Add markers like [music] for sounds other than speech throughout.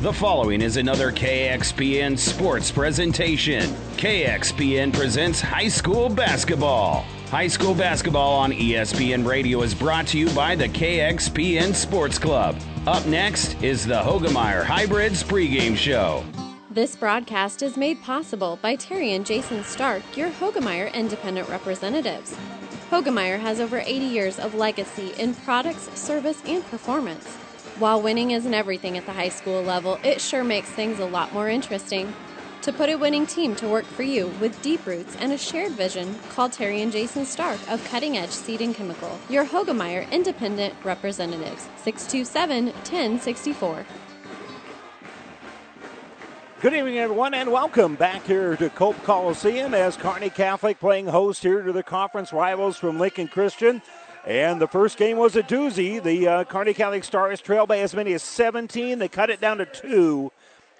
The following is another KXPN sports presentation. KXPN presents high school basketball. High school basketball on ESPN Radio is brought to you by the KXPN Sports Club. Up next is the Hoegemeyer Hybrids pregame show. This broadcast is made possible by Terry and Jason Stark, your Hoegemeyer independent representatives. Hoegemeyer has over 80 years of legacy in products, service, and performance. While winning isn't everything at the high school level, it sure makes things a lot more interesting. To put a winning team to work for you with deep roots and a shared vision, call Terry and Jason Stark of Cutting Edge Seed and Chemical, your Hoegemeyer Independent Representatives, 627 1064. Good evening, everyone, and welcome back here to Cope Coliseum as Kearney Catholic playing host here to the conference rivals from Lincoln Christian. And the first game was a doozy. The uh, Kearney Catholic Stars trailed by as many as 17. They cut it down to two,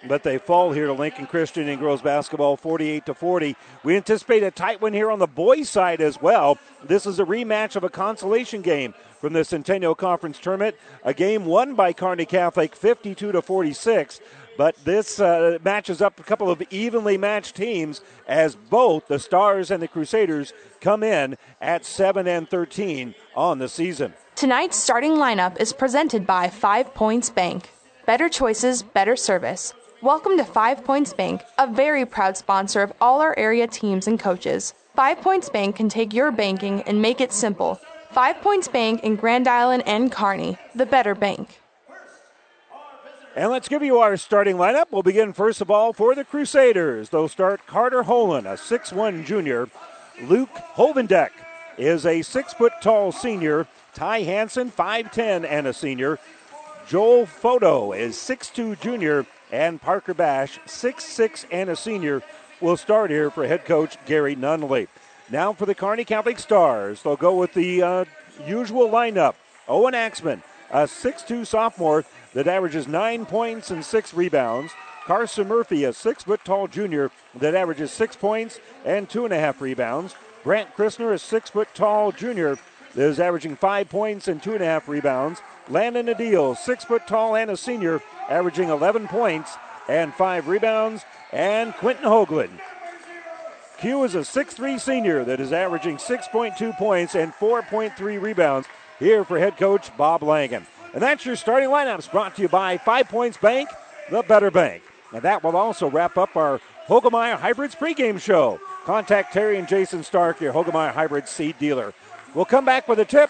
but they fall here to Lincoln Christian in girls basketball 48 to 40. We anticipate a tight one here on the boys' side as well. This is a rematch of a consolation game from the Centennial Conference tournament. A game won by Kearney Catholic 52 to 46. But this uh, matches up a couple of evenly matched teams as both the Stars and the Crusaders come in at 7 and 13 on the season. Tonight's starting lineup is presented by Five Points Bank. Better choices, better service. Welcome to Five Points Bank, a very proud sponsor of all our area teams and coaches. Five Points Bank can take your banking and make it simple. Five Points Bank in Grand Island and Kearney, the better bank. And let's give you our starting lineup. We'll begin first of all for the Crusaders. They'll start Carter Holen, a 6'1 junior. Luke Hovendick is a six foot tall senior. Ty Hansen, 5'10 and a senior. Joel Photo is 6'2 junior. And Parker Bash, 6'6 and a senior, will start here for head coach Gary Nunley. Now for the Kearney Catholic Stars. They'll go with the uh, usual lineup. Owen Axman, a 6'2 sophomore that averages nine points and six rebounds. Carson Murphy, a six foot tall junior that averages six points and two and a half rebounds. Grant Christner, a six foot tall junior that is averaging five points and two and a half rebounds. Landon Adil, six foot tall and a senior, averaging 11 points and five rebounds. And Quentin Hoagland. Q is a 6'3 senior that is averaging 6.2 points and 4.3 rebounds here for head coach Bob Langen. And that's your starting lineups brought to you by Five Points Bank, the better bank. And that will also wrap up our Hoegemeyer Hybrids pregame show. Contact Terry and Jason Stark, your Hoegemeyer Hybrid seed dealer. We'll come back with a tip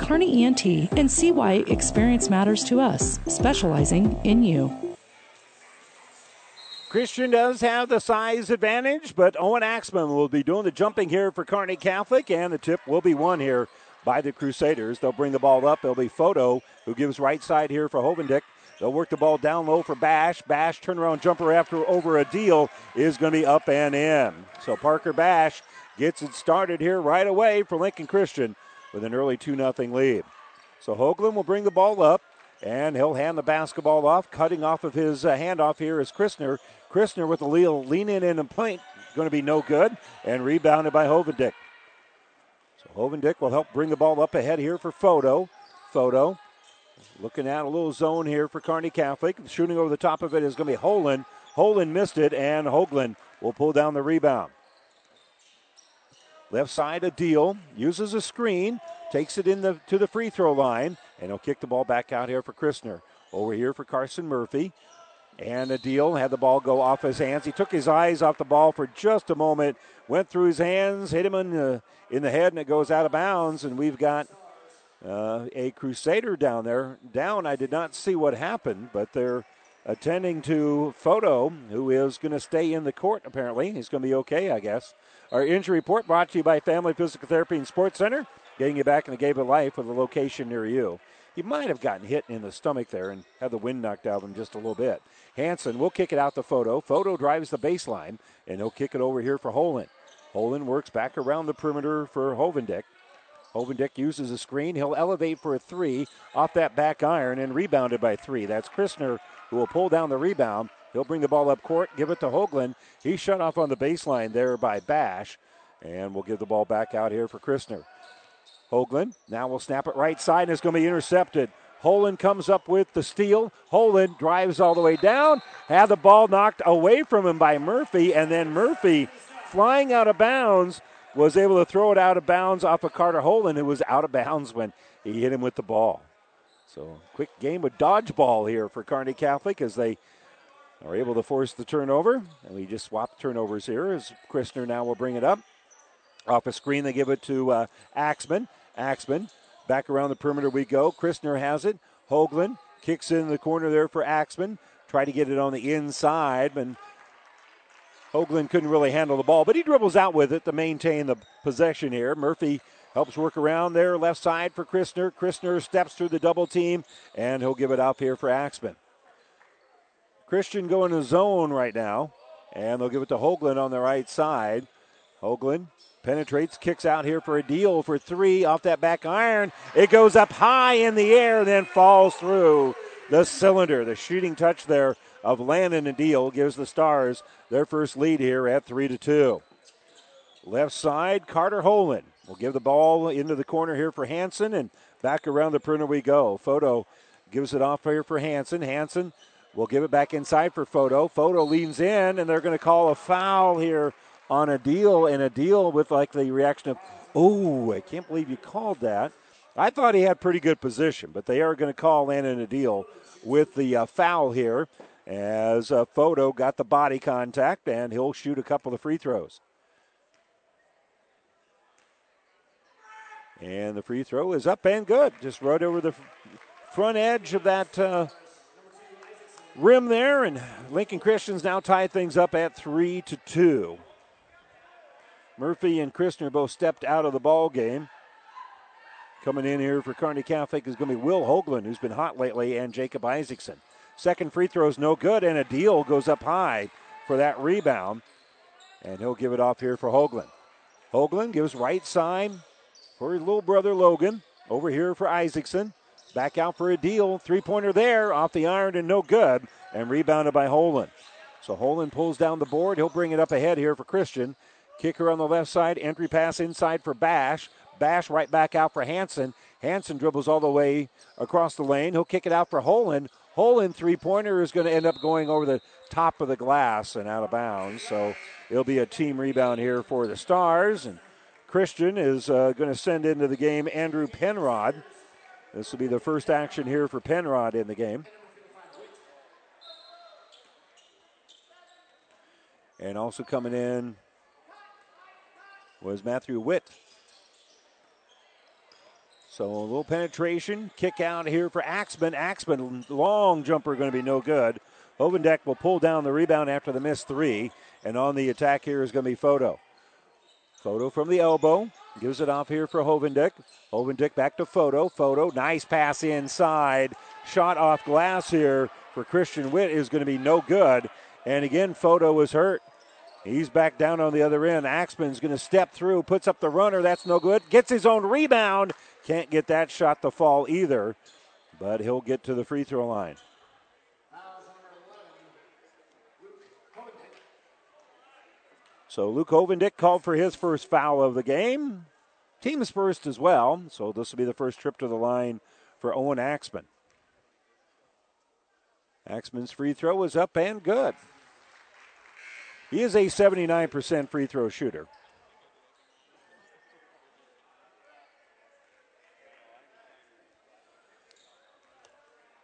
Kearney ENT and see why experience matters to us, specializing in you. Christian does have the size advantage, but Owen Axman will be doing the jumping here for Kearney Catholic, and the tip will be won here by the Crusaders. They'll bring the ball up. It'll be Photo who gives right side here for Hovendick. They'll work the ball down low for Bash. Bash turnaround jumper after over a deal is going to be up and in. So Parker Bash gets it started here right away for Lincoln Christian with an early 2 0 lead. So Hoagland will bring the ball up, and he'll hand the basketball off. Cutting off of his uh, handoff here is Christner. Christner with a lean in and a point, going to be no good, and rebounded by Hovendick. So Hovendick will help bring the ball up ahead here for Photo. Photo looking at a little zone here for Kearney Catholic. Shooting over the top of it is going to be Holen. Holen missed it, and Hoagland will pull down the rebound. Left side, a deal. Uses a screen. Takes it in the to the free throw line. And he'll kick the ball back out here for Christner. Over here for Carson Murphy. And a deal had the ball go off his hands. He took his eyes off the ball for just a moment. Went through his hands, hit him in the, in the head, and it goes out of bounds. And we've got uh, a Crusader down there. Down, I did not see what happened, but they're attending to Photo, who is going to stay in the court apparently. He's going to be okay, I guess. Our injury report brought to you by Family Physical Therapy and Sports Center, getting you back in the game of life with a location near you. he might have gotten hit in the stomach there and had the wind knocked out of him just a little bit. Hanson will kick it out to Photo. Photo drives the baseline, and he'll kick it over here for Holen. Holen works back around the perimeter for Hovendick. Hovendick uses a screen. He'll elevate for a three off that back iron and rebounded by three. That's Christner who will pull down the rebound. He'll bring the ball up court, give it to Hoagland. He's shut off on the baseline there by Bash, and we'll give the ball back out here for Christner. Hoagland now will snap it right side, and it's going to be intercepted. Holen comes up with the steal. Holen drives all the way down, had the ball knocked away from him by Murphy, and then Murphy, flying out of bounds, was able to throw it out of bounds off of Carter Holen, who was out of bounds when he hit him with the ball. So, quick game of dodgeball here for Kearney Catholic as they are able to force the turnover. And we just swap turnovers here as Christner now will bring it up. Off a screen, they give it to uh, Axman. Axman, back around the perimeter we go. Christner has it. Hoagland kicks in the corner there for Axman. Try to get it on the inside, and Hoagland couldn't really handle the ball, but he dribbles out with it to maintain the possession here. Murphy helps work around there, left side for Christner. Christner steps through the double team, and he'll give it up here for Axman. Christian going to zone right now, and they'll give it to Hoagland on the right side. Hoagland penetrates, kicks out here for a deal for three off that back iron. It goes up high in the air, and then falls through the cylinder. The shooting touch there of Landon and Deal gives the Stars their first lead here at three to two. Left side, Carter Holen will give the ball into the corner here for Hanson, and back around the perimeter we go. Photo gives it off here for Hanson. Hanson We'll give it back inside for Photo. Photo leans in, and they're going to call a foul here on a deal, and a deal with like the reaction of, oh, I can't believe you called that. I thought he had pretty good position, but they are going to call in and a deal with the uh, foul here as uh, Photo got the body contact, and he'll shoot a couple of free throws. And the free throw is up and good. Just right over the front edge of that uh, rim there, and Lincoln Christians now tie things up at three to two. Murphy and Christner both stepped out of the ball game. Coming in here for Carney Catholic is going to be Will Hoagland, who's been hot lately, and Jacob Isaacson. Second free throw is no good, and a deal goes up high for that rebound, and he'll give it off here for Hoagland. Hoagland gives right side for his little brother Logan. Over here for Isaacson. Back out for a deal. Three pointer there off the iron and no good. And rebounded by Holen. So Holen pulls down the board. He'll bring it up ahead here for Christian. Kicker on the left side. Entry pass inside for Bash. Bash right back out for Hanson. Hanson dribbles all the way across the lane. He'll kick it out for Holen. Holen three pointer is going to end up going over the top of the glass and out of bounds. So it'll be a team rebound here for the Stars. And Christian is uh, going to send into the game Andrew Penrod. This will be the first action here for Penrod in the game. And also coming in was Matthew Witt. So a little penetration, kick out here for Axman. Axman, long jumper going to be no good. Hovendick will pull down the rebound after the missed three. And on the attack here is going to be Photo. Photo from the elbow. Gives it off here for Hovendick. Hovendick back to Photo. Photo, nice pass inside. Shot off glass here for Christian Witt is going to be no good. And again, Photo was hurt. He's back down on the other end. Axman's going to step through, puts up the runner. That's no good. Gets his own rebound. Can't get that shot to fall either, but he'll get to the free throw line. So Luke Hovendick called for his first foul of the game. Team's first as well. So this will be the first trip to the line for Owen Axman. Axman's free throw is up and good. He is a 79% free throw shooter.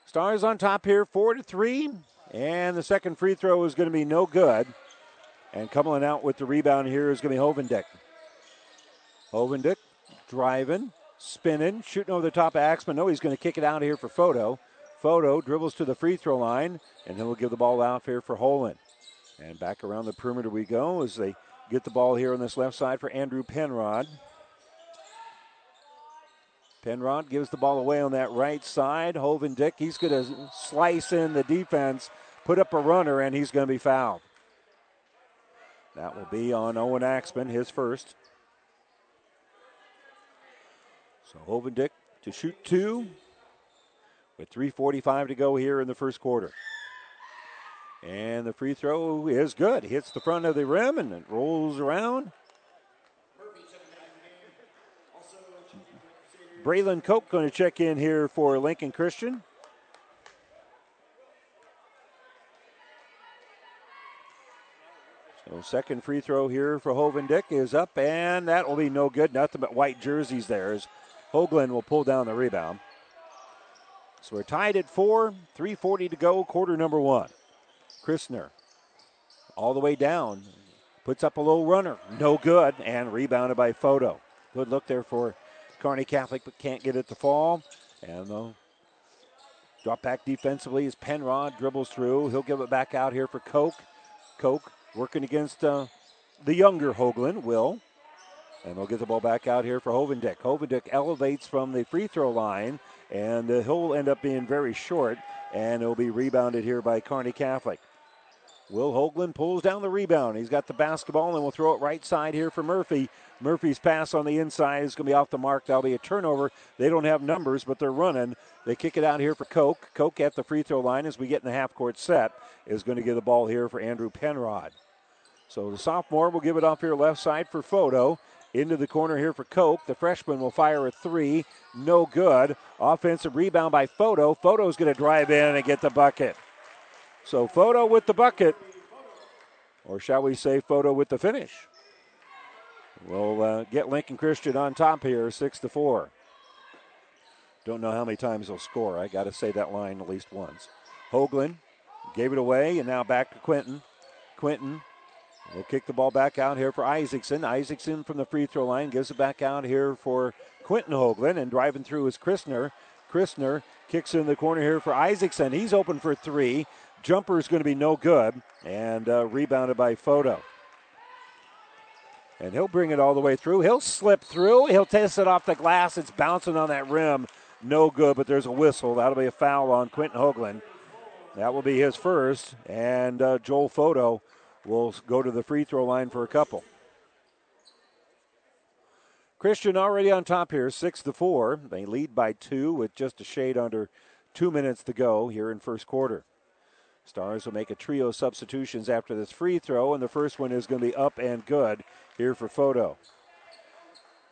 Stars on top here, four to three, and the second free throw is going to be no good. And coming out with the rebound here is going to be Hovendick. Hovendick driving, spinning, shooting over the top of Axman. No, he's going to kick it out here for Photo. Photo dribbles to the free throw line, and then he'll give the ball out here for Holen. And back around the perimeter we go as they get the ball here on this left side for Andrew Penrod. Penrod gives the ball away on that right side. Hovendick, he's going to slice in the defense, put up a runner, and he's going to be fouled. That will be on Owen Axman, his first. So Hovendick to shoot two with 3.45 to go here in the first quarter. And the free throw is good. Hits the front of the rim and it rolls around. Braylon Koch going to check in here for Lincoln Christian. So second free throw here for Hovendick is up, and that will be no good. Nothing but white jerseys there as Hoagland will pull down the rebound. So we're tied at four, 3.40 to go, quarter number one. Christner all the way down, puts up a low runner, no good, and rebounded by Photo. Good look there for Kearney Catholic, but can't get it to fall. And the drop back defensively as Penrod dribbles through. He'll give it back out here for Koch. Koch working against uh, the younger Hoagland, Will. And they'll get the ball back out here for Hovendick. Hovendick elevates from the free throw line, and uh, he'll end up being very short, and it'll be rebounded here by Kearney Catholic. Will Hoagland pulls down the rebound. He's got the basketball, and we'll throw it right side here for Murphy. Murphy's pass on the inside is going to be off the mark. That'll be a turnover. They don't have numbers, but they're running. They kick it out here for Koch. Koch at the free throw line as we get in the half court set is going to give the ball here for Andrew Penrod. So the sophomore will give it off here left side for Photo. Into the corner here for Koch. The freshman will fire a three. No good. Offensive rebound by Photo. Photo's going to drive in and get the bucket. So Photo with the bucket. Or shall we say Photo with the finish? We'll uh, get Lincoln Christian on top here, six to four. Don't know how many times he'll score. I got to say that line at least once. Hoagland gave it away, and now back to Quinton. Quinton will kick the ball back out here for Isaacson. Isaacson from the free throw line gives it back out here for Quinton Hoagland, and driving through is Christner. Christner kicks in the corner here for Isaacson. He's open for three. Jumper is going to be no good, and uh, rebounded by Photo. And he'll bring it all the way through. He'll slip through. He'll test it off the glass. It's bouncing on that rim. No good, but there's a whistle. That'll be a foul on Quinton Hoagland. That will be his first. And uh, Joel Photo will go to the free throw line for a couple. Christian already on top here, six to four. They lead by two with just a shade under two minutes to go here in first quarter. Stars will make a trio of substitutions after this free throw, and the first one is going to be up and good here for Photo.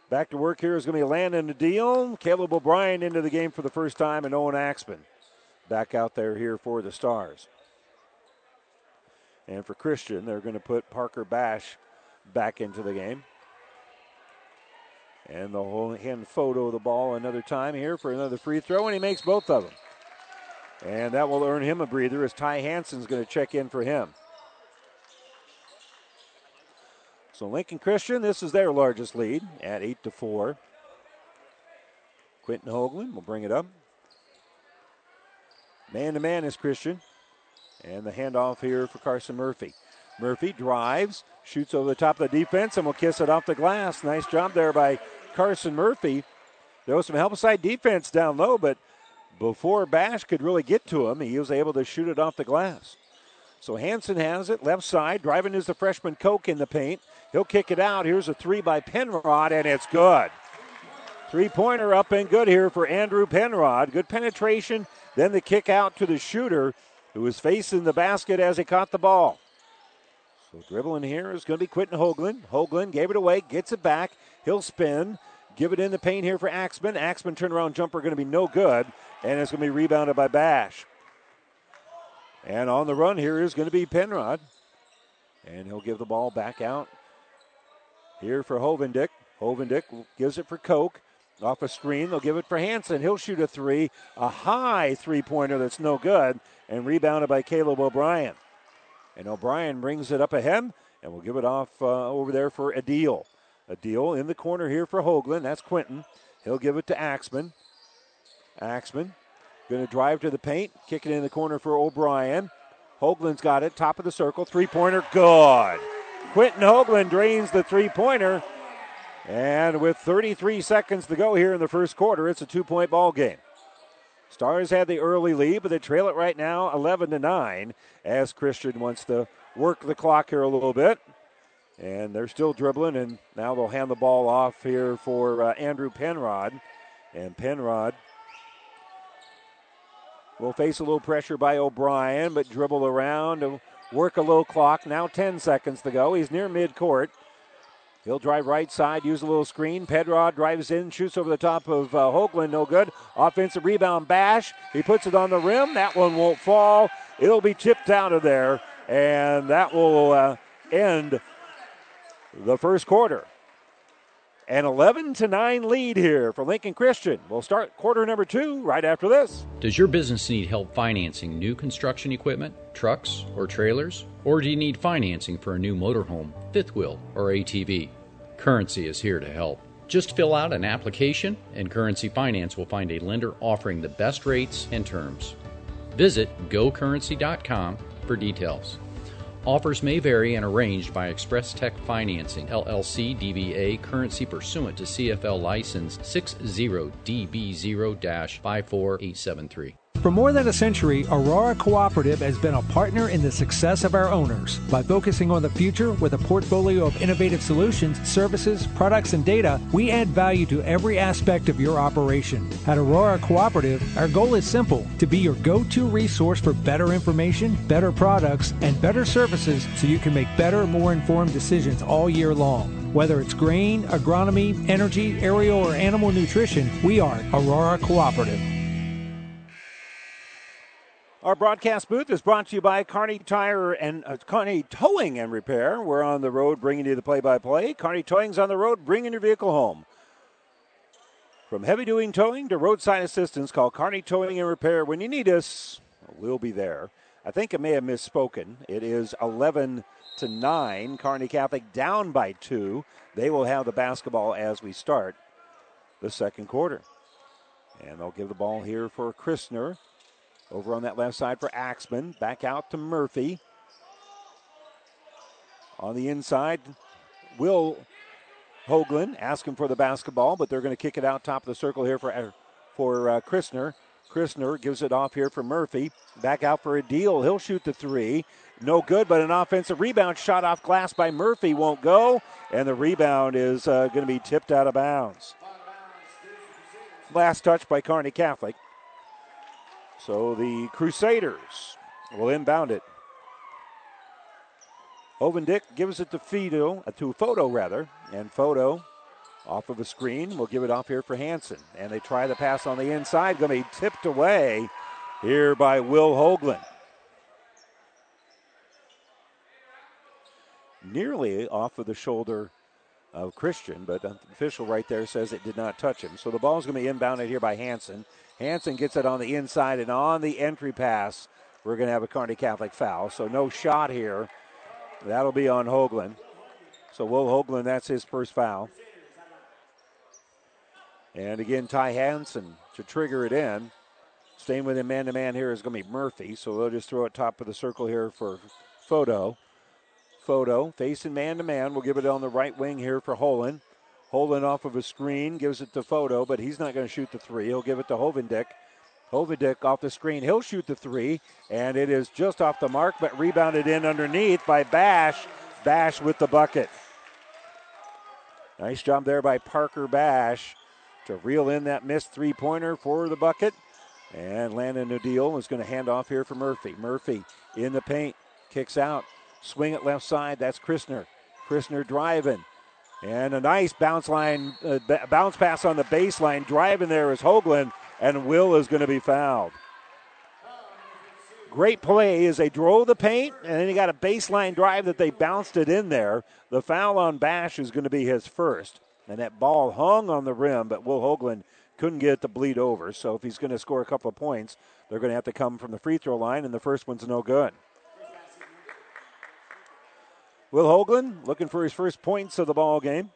Back to work here is going to be Landon Deal. Caleb O'Brien into the game for the first time, and Owen Axman back out there here for the Stars. And for Christian, they're going to put Parker Bash back into the game. And they'll hand photo of the ball another time here for another free throw, and he makes both of them. And that will earn him a breather as Ty Hansen's going to check in for him. So Lincoln Christian, this is their largest lead at 8 to 4. Quinton Hoagland will bring it up. Man to man is Christian. And the handoff here for Carson Murphy. Murphy drives, shoots over the top of the defense, and will kiss it off the glass. Nice job there by Carson Murphy. There was some help side defense down low, but before Bash could really get to him, he was able to shoot it off the glass. So Hanson has it, left side, driving is the freshman Koch in the paint. He'll kick it out. Here's a three by Penrod, and it's good. Three pointer up and good here for Andrew Penrod. Good penetration. Then the kick out to the shooter who was facing the basket as he caught the ball. So dribbling here is going to be Quinton Hoagland. Hoagland gave it away, gets it back. He'll spin, give it in the paint here for Axman. Axman turnaround jumper going to be no good, and it's going to be rebounded by Bash. And on the run here is going to be Penrod. And he'll give the ball back out here for Hovendick. Hovendick gives it for Koch. Off a screen, they'll give it for Hanson. He'll shoot a three, a high three pointer that's no good, and rebounded by Caleb O'Brien. And O'Brien brings it up ahead, and we'll give it off uh, over there for Adil. Adil in the corner here for Hoagland. That's Quinton. He'll give it to Axman. Axman going to drive to the paint, kick it in the corner for O'Brien. Hoagland's got it, top of the circle, three pointer, good. Quinton Hoagland drains the three pointer. And with 33 seconds to go here in the first quarter, it's a two point ball game. Stars had the early lead, but they trail it right now 11 to 9 as Christian wants to work the clock here a little bit. And they're still dribbling, and now they'll hand the ball off here for uh, Andrew Penrod. And Penrod will face a little pressure by O'Brien, but dribble around to work a little clock. Now 10 seconds to go. He's near midcourt. He'll drive right side, use a little screen. Penrod drives in, shoots over the top of uh, Hoagland, no good. Offensive rebound, Bash. He puts it on the rim. That one won't fall. It'll be chipped out of there, and that will uh, end the first quarter. An 11 to 9 lead here for Lincoln Christian. We'll start quarter number two right after this. Does your business need help financing new construction equipment, trucks, or trailers? Or do you need financing for a new motorhome, fifth wheel, or ATV? Currency is here to help. Just fill out an application, and Currency Finance will find a lender offering the best rates and terms. Visit gocurrency.com for details. Offers may vary and arranged by Express Tech Financing, LLC DBA, currency pursuant to CFL license 60DB0 54873. For more than a century, Aurora Cooperative has been a partner in the success of our owners. By focusing on the future with a portfolio of innovative solutions, services, products, and data, we add value to every aspect of your operation. At Aurora Cooperative, our goal is simple to be your go to resource for better information, better products, and better services so you can make better, more informed decisions all year long. Whether it's grain, agronomy, energy, aerial, or animal nutrition, we are Aurora Cooperative. Our broadcast booth is brought to you by Kearney Tire and uh, Kearney Towing and Repair. We're on the road bringing you the play-by-play. Kearney Towing's on the road bringing your vehicle home. From heavy-duty towing to roadside assistance, call Kearney Towing and Repair when you need us. We'll be there. I think I may have misspoken. It is 11 to 9. Kearney Catholic down by two. They will have the basketball as we start the second quarter. And they'll give the ball here for Christner. Over on that left side for Axman. Back out to Murphy. On the inside, Will Hoagland asking for the basketball, but they're going to kick it out top of the circle here for, for uh, Christner. Christner gives it off here for Murphy. Back out for a deal. He'll shoot the three. No good, but an offensive rebound shot off glass by Murphy won't go, and the rebound is uh, going to be tipped out of bounds. Last touch by Kearney Catholic. So the Crusaders will inbound it. Hovendick gives it to Fido, uh, to Photo rather, and Photo off of a screen will give it off here for Hanson. And they try the pass on the inside, going to be tipped away here by Will Hoagland. Nearly off of the shoulder of Christian, but the official right there says it did not touch him. So the ball is going to be inbounded here by Hanson. Hanson gets it on the inside, and on the entry pass, we're going to have a Kearney Catholic foul. So no shot here. That'll be on Hoagland. So Will Hoagland, that's his first foul. And again, Ty Hanson to trigger it in. Staying with him man to man here is going to be Murphy. So they'll just throw it top of the circle here for Photo. Photo facing man to man. We'll give it on the right wing here for Holen. Holen off of a screen, gives it to Photo, but he's not going to shoot the three. He'll give it to Hovendick. Hovendick off the screen. He'll shoot the three, and it is just off the mark, but rebounded in underneath by Bash. Bash with the bucket. Nice job there by Parker Bash to reel in that missed three pointer for the bucket. And Landon Adil is going to hand off here for Murphy. Murphy in the paint, kicks out, swing it left side. That's Christner. Christner driving. And a nice bounce line, uh, bounce pass on the baseline. Driving there is Hoagland, and Will is going to be fouled. Great play as they drove the paint, and then he got a baseline drive that they bounced it in there. The foul on Bash is going to be his first. And that ball hung on the rim, but Will Hoagland couldn't get it to bleed over. So if he's going to score a couple of points, they're going to have to come from the free throw line, and the first one's no good. Will Hoagland looking for his first points of the ball game.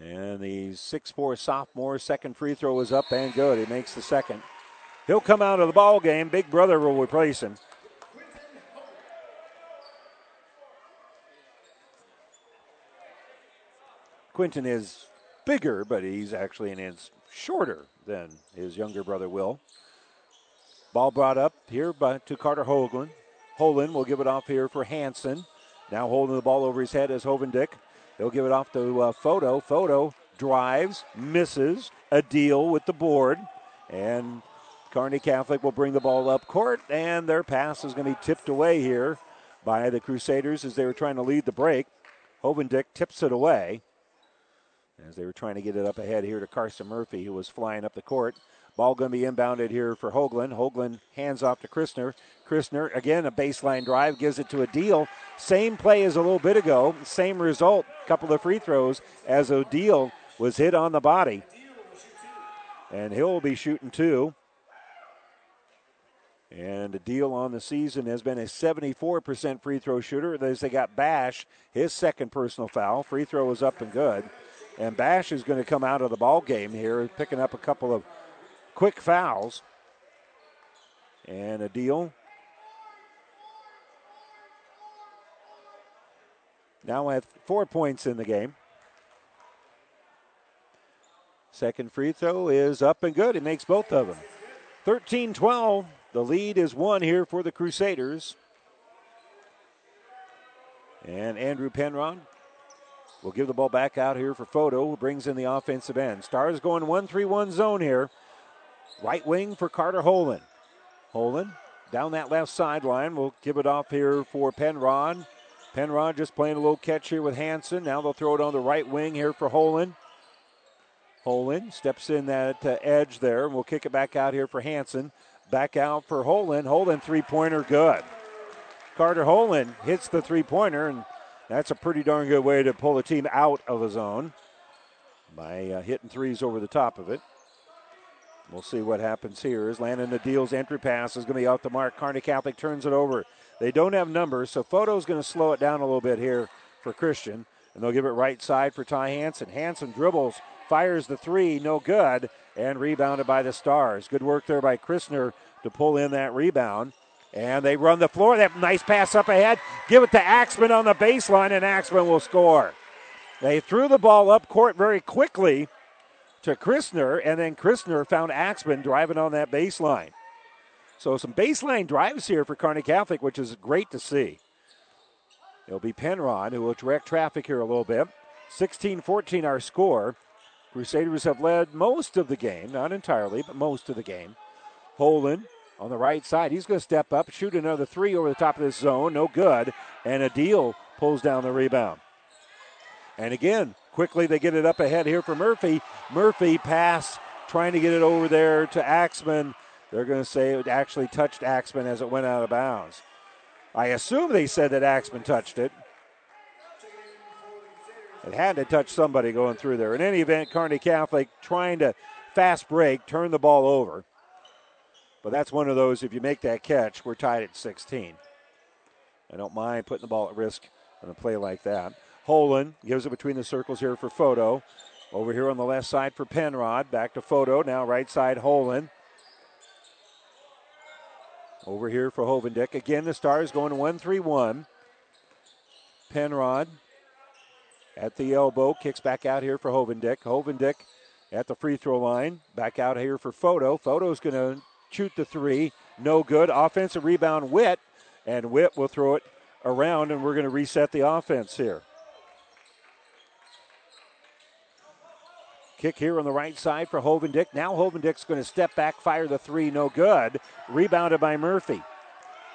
And the six-four sophomore second free throw is up and good. He makes the second. He'll come out of the ball game. Big brother will replace him. Quinton is bigger, but he's actually an inch shorter than his younger brother Will. Ball brought up here by, to Carter Hoagland. Holen will give it off here for Hanson. Now holding the ball over his head is Hovendick. He'll give it off to uh, Photo. Photo drives, misses, a deal with the board. And Kearney Catholic will bring the ball up court, and their pass is going to be tipped away here by the Crusaders as they were trying to lead the break. Hovendick tips it away as they were trying to get it up ahead here to Carson Murphy, who was flying up the court. Ball going to be inbounded here for Hoagland. Hoagland hands off to Christner. Christner, again, a baseline drive, gives it to Odile. Same play as a little bit ago. Same result. Couple of free throws as Odile was hit on the body. And he'll be shooting two. And Odile on the season has been a 74% free throw shooter. As they got Bash, his second personal foul. Free throw was up and good. And Bash is going to come out of the ball game here, picking up a couple of quick fouls. And Odile now have four points in the game. Second free throw is up and good. He makes both of them. 13 12. The lead is one here for the Crusaders. And Andrew Penrod will give the ball back out here for Photo, who brings in the offensive end. Stars going 1 3 1 zone here. Right wing for Carter Holen. Holen down that left sideline. We'll give it off here for Penrod. Penrod just playing a little catch here with Hanson. Now they'll throw it on the right wing here for Holen. Holen steps in that uh, edge there, and we'll kick it back out here for Hanson. Back out for Holen. Holen three pointer good. Carter Holen hits the three pointer, and that's a pretty darn good way to pull the team out of a zone by uh, hitting threes over the top of it. We'll see what happens here. As Landon deal's entry pass is going to be off the mark. Kearney Catholic turns it over. They don't have numbers, so Photo's going to slow it down a little bit here for Christian. And they'll give it right side for Ty Hanson. Hanson dribbles, fires the three, no good, and rebounded by the Stars. Good work there by Christner to pull in that rebound. And they run the floor. That nice pass up ahead. Give it to Axman on the baseline, and Axman will score. They threw the ball up court very quickly to Christner, and then Christner found Axman driving on that baseline. So some baseline drives here for Kearney Catholic, which is great to see. It'll be Penrod who will direct traffic here a little bit. 16 14 our score. Crusaders have led most of the game, not entirely, but most of the game. Holen on the right side. He's going to step up, shoot another three over the top of this zone. No good. And Odile pulls down the rebound. And again, quickly they get it up ahead here for Murphy. Murphy pass, trying to get it over there to Axman. They're going to say it actually touched Axman as it went out of bounds. I assume they said that Axman touched it. It had to touch somebody going through there. In any event, Kearney Catholic trying to fast break, turn the ball over. But that's one of those, if you make that catch, we're tied at 16. I don't mind putting the ball at risk on a play like that. Holen gives it between the circles here for Photo. Over here on the left side for Penrod. Back to Photo. Now right side Holen. Over here for Hovendick. Again, the Stars going 1 3 1. Penrod at the elbow. Kicks back out here for Hovendick. Hovendick at the free throw line. Back out here for Photo. Photo's going to shoot the three. No good. Offensive rebound, Witt. And Witt will throw it around, and we're going to reset the offense here. Kick here on the right side for Hovendick. Now Hovendick's going to step back, fire the three, no good. Rebounded by Murphy.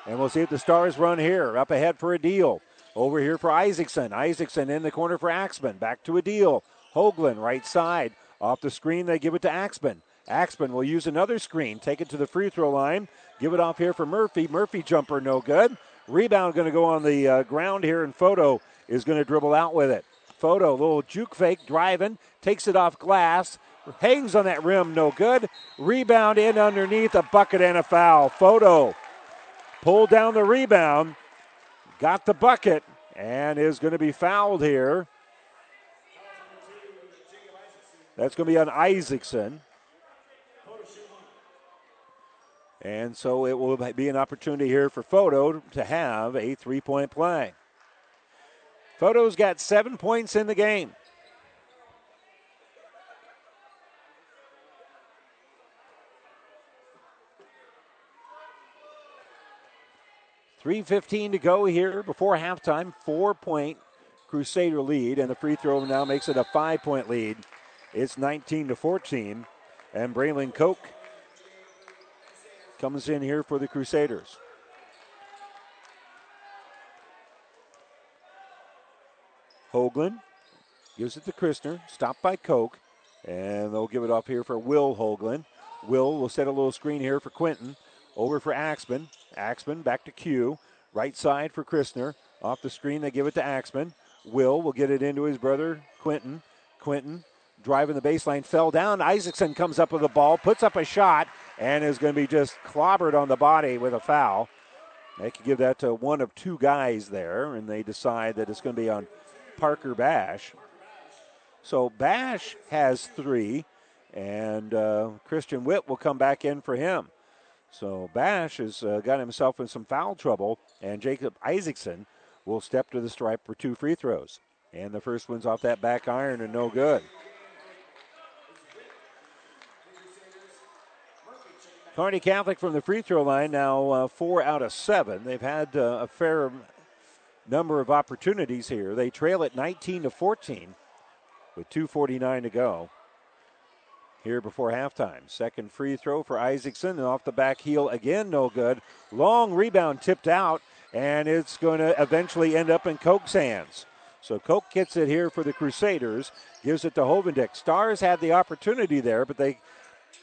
And we'll see if the Stars run here. Up ahead for a deal. Over here for Isaacson. Isaacson in the corner for Axman. Back to a deal. Hoagland, right side. Off the screen, they give it to Axman. Axman will use another screen. Take it to the free throw line. Give it off here for Murphy. Murphy jumper, no good. Rebound going to go on the uh, ground here, and Photo is going to dribble out with it. Photo, little juke fake, driving, takes it off glass, hangs on that rim, no good. Rebound in underneath, a bucket and a foul. Photo pulled down the rebound, got the bucket, and is going to be fouled here. That's going to be on Isaacson. And so it will be an opportunity here for Photo to have a three point play. Photo's got seven points in the game. Three fifteen to go here before halftime. Four point Crusader lead, and the free throw now makes it a five point lead. It's 19 to 14, and Braylon Koch comes in here for the Crusaders. Hoagland gives it to Christner, stopped by Koch, and they'll give it up here for Will Hoagland. Will will set a little screen here for Quinton. Over for Axman. Axman back to Q. Right side for Christner. Off the screen, they give it to Axman. Will will get it into his brother Quinton. Quinton driving the baseline, fell down. Isaacson comes up with the ball, puts up a shot, and is going to be just clobbered on the body with a foul. They could give that to one of two guys there, and they decide that it's going to be on Parker Bash. So Bash has three, and uh, Christian Witt will come back in for him. So Bash has uh, got himself in some foul trouble, and Jacob Isaacson will step to the stripe for two free throws. And the first one's off that back iron and no good. Kearney Catholic from the free throw line now uh, four out of seven. They've had uh, a fair number of opportunities here. They trail at 19 to 14 with 2:49 to go. Here before halftime, second free throw for Isaacson, and off the back heel again, no good. Long rebound tipped out, and it's going to eventually end up in Koch's hands. So Koch gets it here for the Crusaders, gives it to Hovendick. Stars had the opportunity there, but they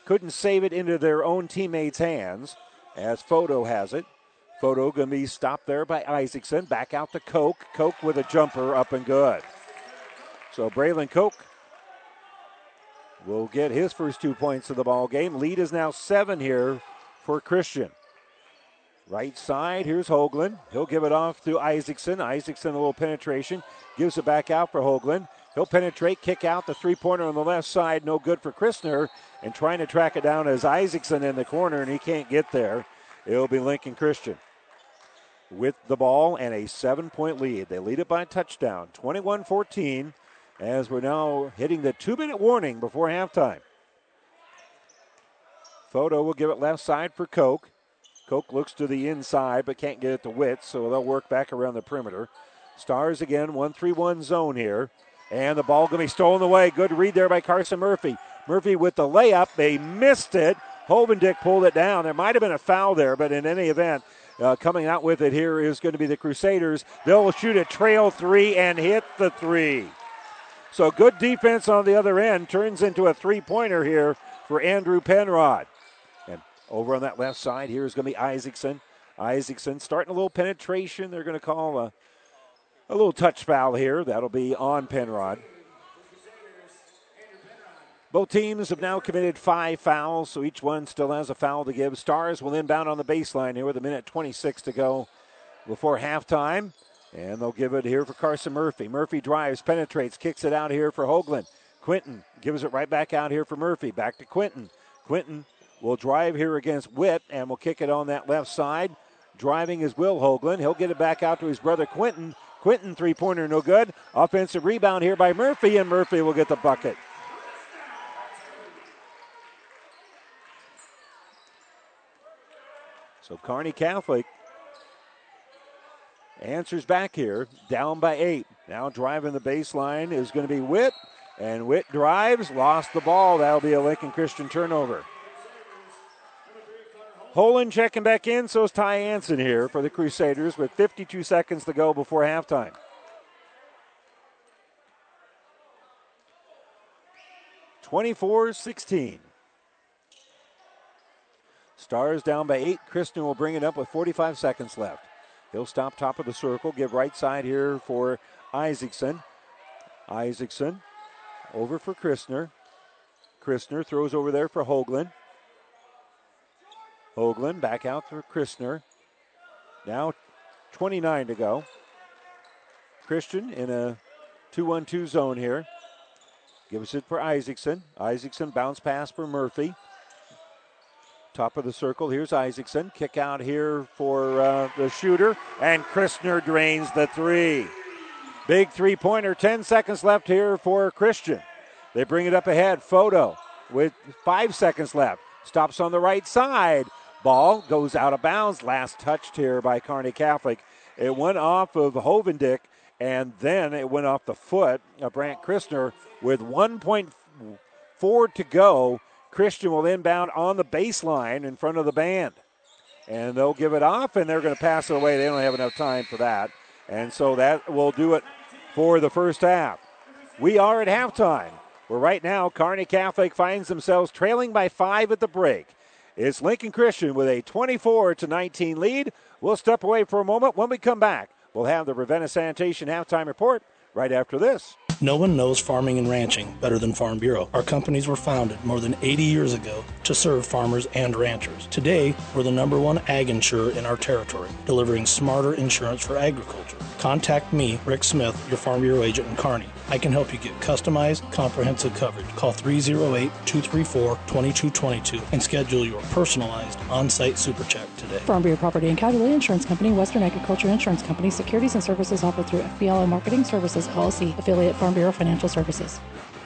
couldn't save it into their own teammates' hands as Photo has it. Photo going to be stopped there by Isaacson. Back out to Koch. Koch with a jumper up and good. So Braylon Koch will get his first two points of the ball game. Lead is now seven here for Christian. Right side, here's Hoagland. He'll give it off to Isaacson. Isaacson, a little penetration. Gives it back out for Hoagland. He'll penetrate, kick out the three pointer on the left side. No good for Christner. And trying to track it down as Isaacson in the corner, and he can't get there. It'll be Lincoln Christian with the ball and a seven point lead. They lead it by a touchdown, 21 14, as we're now hitting the two minute warning before halftime. Photo will give it left side for Koch. Koch looks to the inside but can't get it to Witt, so they'll work back around the perimeter. Stars again, 1 3 1 zone here. And the ball going to be stolen away. Good read there by Carson Murphy. Murphy with the layup. They missed it. Hovendick pulled it down. There might have been a foul there, but in any event, uh, coming out with it here is going to be the Crusaders. They'll shoot a trail three and hit the three. So good defense on the other end turns into a three pointer here for Andrew Penrod. And over on that left side, here is going to be Isaacson. Isaacson starting a little penetration. They're going to call a, a little touch foul here. That'll be on Penrod. Both teams have now committed five fouls, so each one still has a foul to give. Stars will inbound on the baseline here with a minute 26 to go before halftime. And they'll give it here for Carson Murphy. Murphy drives, penetrates, kicks it out here for Hoagland. Quinton gives it right back out here for Murphy. Back to Quinton. Quinton will drive here against Witt and will kick it on that left side. Driving is Will Hoagland. He'll get it back out to his brother Quinton. Quinton three pointer, no good. Offensive rebound here by Murphy, and Murphy will get the bucket. So Kearney Catholic answers back here, down by eight. Now driving the baseline is going to be Witt, and Witt drives, lost the ball. That'll be a Lincoln Christian turnover. Holen checking back in, so is Ty Hanson here for the Crusaders with 52 seconds to go before halftime. Twenty-four sixteen. Stars down by eight. Christian will bring it up with 45 seconds left. He'll stop top of the circle, give right side here for Isaacson. Isaacson over for Christner. Christner throws over there for Hoagland. Hoagland back out for Christner. Now 29 to go. Christian in a 2 1 2 zone here. Gives it for Isaacson. Isaacson bounce pass for Murphy. Top of the circle. Here's Isaacson. Kick out here for uh, the shooter. And Christner drains the three. Big three pointer. 10 seconds left here for Christian. They bring it up ahead. Photo with five seconds left. Stops on the right side. Ball goes out of bounds. Last touched here by Kearney Catholic. It went off of Hovendick, and then it went off the foot of Brant Christner with 1.4 to go. Christian will inbound on the baseline in front of the band. And they'll give it off, and they're going to pass it away. They don't have enough time for that. And so that will do it for the first half. We are at halftime. Where right now, Kearney Catholic finds themselves trailing by five at the break. It's Lincoln Christian with a 24 to 19 lead. We'll step away for a moment. When we come back, we'll have the Ravenna Sanitation halftime report right after this. No one knows farming and ranching better than Farm Bureau. Our companies were founded more than 80 years ago to serve farmers and ranchers. Today, we're the number one ag insurer in our territory, delivering smarter insurance for agriculture. Contact me, Rick Smith, your Farm Bureau agent in Kearney. I can help you get customized, comprehensive coverage. Call 308 234 2222 and schedule your personalized on site super check today. Farm Bureau Property and Casualty Insurance Company, Western Agriculture Insurance Company, securities and services offered through FBL Marketing Services, LLC, affiliate Farm Bureau Financial Services.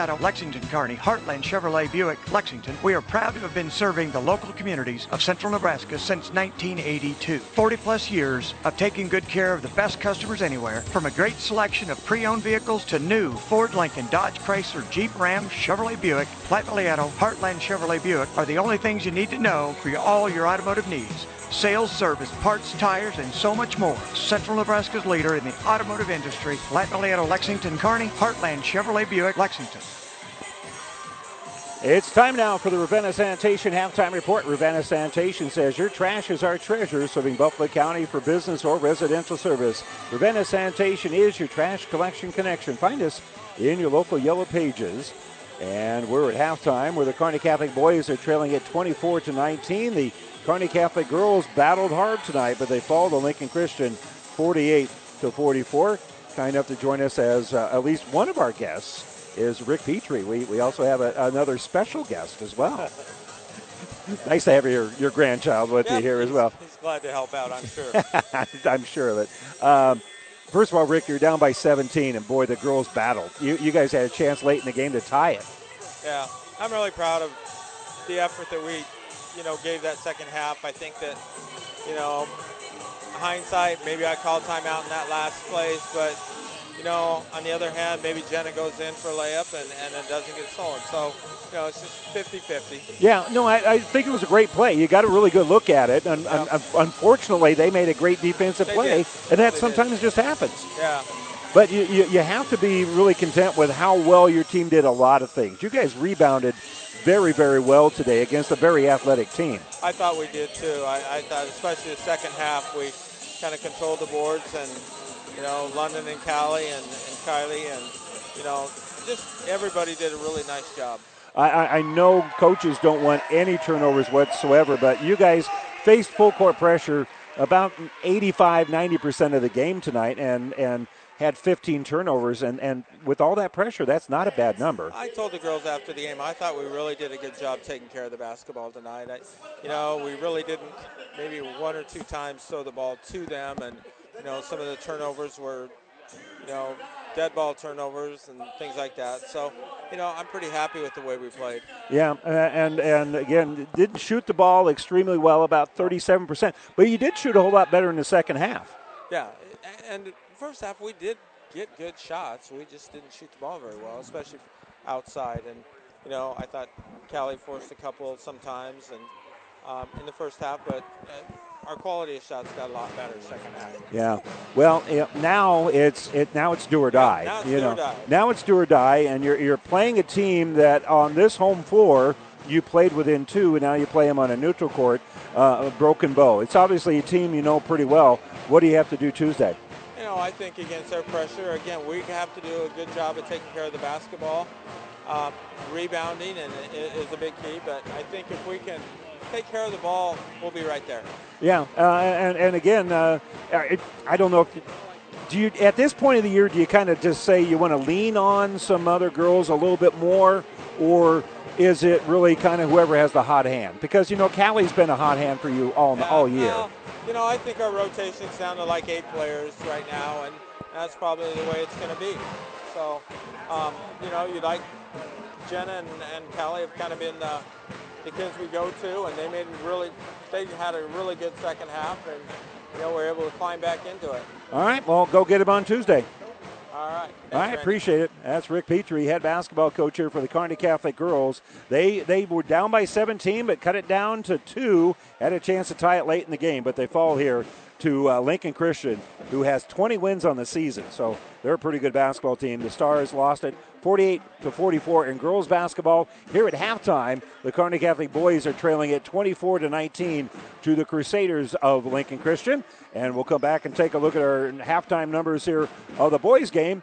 Auto, Lexington Kearney, Heartland Chevrolet Buick, Lexington, we are proud to have been serving the local communities of central Nebraska since 1982. 40 plus years of taking good care of the best customers anywhere, from a great selection of pre owned vehicles to new Ford, Lincoln, Dodge, Chrysler, Jeep, Ram, Chevrolet Buick, Platte Heartland Chevrolet Buick are the only things you need to know for all your automotive needs. Sales, service, parts, tires, and so much more. Central Nebraska's leader in the automotive industry, Valley Auto, Lexington, Kearney, Heartland Chevrolet Buick, Lexington. It's time now for the Ravenna Sanitation halftime report. Ravenna Sanitation says your trash is our treasure, serving Buffalo County for business or residential service. Ravenna Sanitation is your trash collection connection. Find us in your local yellow pages. And we're at halftime where the Kearney Catholic boys are trailing at 24 to 19. The Kearney Catholic girls battled hard tonight, but they fall to Lincoln Christian 48 to 44. Kind enough to join us as uh, at least one of our guests is Rick Petrie. We, we also have a, another special guest as well. [laughs] nice to have your, your grandchild with yeah, you here as well. He's glad to help out, I'm sure. [laughs] I'm sure of it. Um, first of all, Rick, you're down by 17, and boy, the girls battled. You, you guys had a chance late in the game to tie it. Yeah, I'm really proud of the effort that we, you know, gave that second half. I think that, you know, hindsight, maybe I called timeout in that last place, but you know, on the other hand, maybe Jenna goes in for a layup and, and it doesn't get stolen. So, you know, it's just 50-50. Yeah, no, I, I think it was a great play. You got a really good look at it. And, yeah. un, unfortunately, they made a great defensive they play, did. and that they sometimes did. just happens. Yeah. But you, you, you have to be really content with how well your team did a lot of things. You guys rebounded very, very well today against a very athletic team. I thought we did too. I, I thought, especially the second half, we kind of controlled the boards and you know, London and Callie and, and Kylie and, you know, just everybody did a really nice job. I, I know coaches don't want any turnovers whatsoever, but you guys faced full court pressure about 85, 90% of the game tonight and, and had 15 turnovers. And, and with all that pressure, that's not a bad number. I told the girls after the game, I thought we really did a good job taking care of the basketball tonight. I, you know, we really didn't maybe one or two times throw the ball to them and – you know, some of the turnovers were, you know, dead ball turnovers and things like that. So, you know, I'm pretty happy with the way we played. Yeah, and and again, didn't shoot the ball extremely well, about 37%, but you did shoot a whole lot better in the second half. Yeah, and first half we did get good shots. We just didn't shoot the ball very well, especially outside. And you know, I thought Callie forced a couple sometimes, and um, in the first half, but. Uh, our quality of shots got a lot better second half. Yeah. Well, now it's it now it's do or die. Yeah, now it's you do know, or die. now it's do or die, and you're you're playing a team that on this home floor you played within two, and now you play them on a neutral court, uh, a Broken Bow. It's obviously a team you know pretty well. What do you have to do Tuesday? Know, I think against their pressure, again, we have to do a good job of taking care of the basketball. Um, rebounding and is a big key, but I think if we can take care of the ball, we'll be right there. Yeah, uh, and and again, uh, it, I don't know. If, do you at this point of the year do you kind of just say you want to lean on some other girls a little bit more, or is it really kind of whoever has the hot hand? Because you know Callie's been a hot hand for you all Yeah, all year. well, you know, I think our rotation's down to like eight players right now, and that's probably the way it's going to be. So, um, you know, you like Jenna and, and Callie have kind of been the, the kids we go to, and they made really, they had a really good second half, and you know, we're able to climb back into it. All right, well, go get him on Tuesday. All right. Right, appreciate it. That's Rick Petrie, head basketball coach here for the Kearney Catholic girls. They they were down by 17, but cut it down to two. Had a chance to tie it late in the game, but they fall here to uh, Lincoln Christian, who has 20 wins on the season. So they're a pretty good basketball team. The Stars lost it 48 to 44 in girls basketball. Here at halftime, the Kearney Catholic boys are trailing at 24 to 19 to the Crusaders of Lincoln Christian. And we'll come back and take a look at our halftime numbers here of the boys game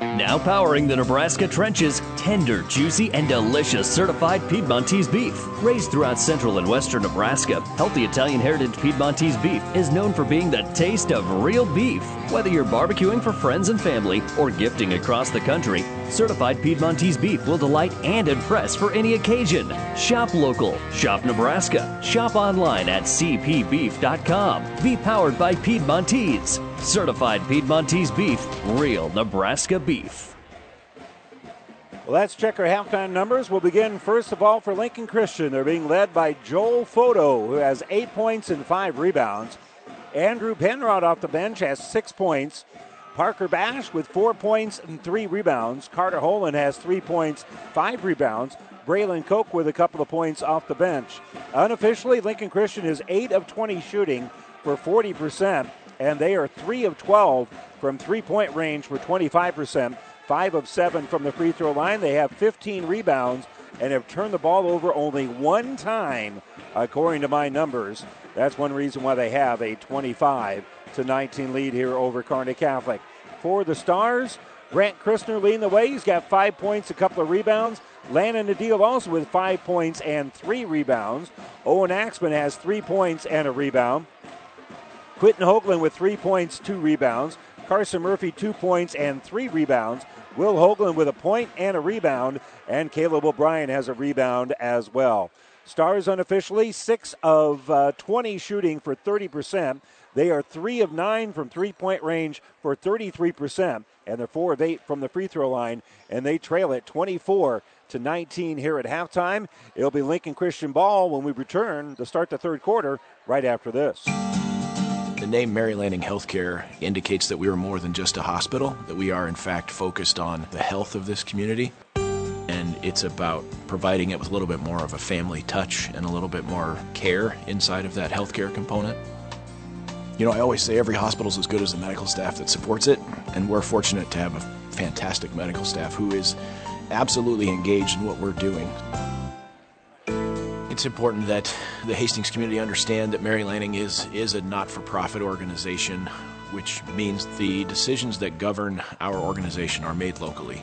Now powering the Nebraska trenches, tender, juicy, and delicious certified Piedmontese beef. Raised throughout central and western Nebraska, healthy Italian heritage Piedmontese beef is known for being the taste of real beef. Whether you're barbecuing for friends and family or gifting across the country, certified Piedmontese beef will delight and impress for any occasion. Shop local, shop Nebraska, shop online at cpbeef.com. Be powered by Piedmontese. Certified Piedmontese beef, real Nebraska beef. Well, let's check our halftime numbers. We'll begin first of all for Lincoln Christian. They're being led by Joel Photo, who has eight points and five rebounds. Andrew Penrod off the bench has six points. Parker Bash with four points and three rebounds. Carter Holan has three points, five rebounds. Braylon Koch with a couple of points off the bench. Unofficially, Lincoln Christian is 8 of 20 shooting for 40%, and they are 3 of 12 from three point range for 25%. 5 of 7 from the free throw line. They have 15 rebounds and have turned the ball over only one time, according to my numbers. That's one reason why they have a 25 to 19 lead here over Kearney Catholic. For the Stars, Grant Christner leading the way. He's got five points, a couple of rebounds. Landon Adil also with five points and three rebounds. Owen Axman has three points and a rebound. Quinton Hoagland with three points, two rebounds. Carson Murphy, two points and three rebounds. Will Hoagland with a point and a rebound. And Caleb O'Brien has a rebound as well. Stars unofficially, six of uh, 20 shooting for 30%. They are three of nine from three point range for 33%. And they're four of eight from the free throw line. And they trail it 24 to 19 here at halftime. It'll be Lincoln Christian ball when we return to start the third quarter right after this. The name Mary Lanning Healthcare indicates that we are more than just a hospital, that we are in fact focused on the health of this community. And it's about providing it with a little bit more of a family touch and a little bit more care inside of that healthcare component. You know, I always say every hospital is as good as the medical staff that supports it, and we're fortunate to have a fantastic medical staff who is absolutely engaged in what we're doing. It's important that the Hastings community understand that Mary Lanning is, is a not for profit organization. which means the decisions that govern our organization are made locally.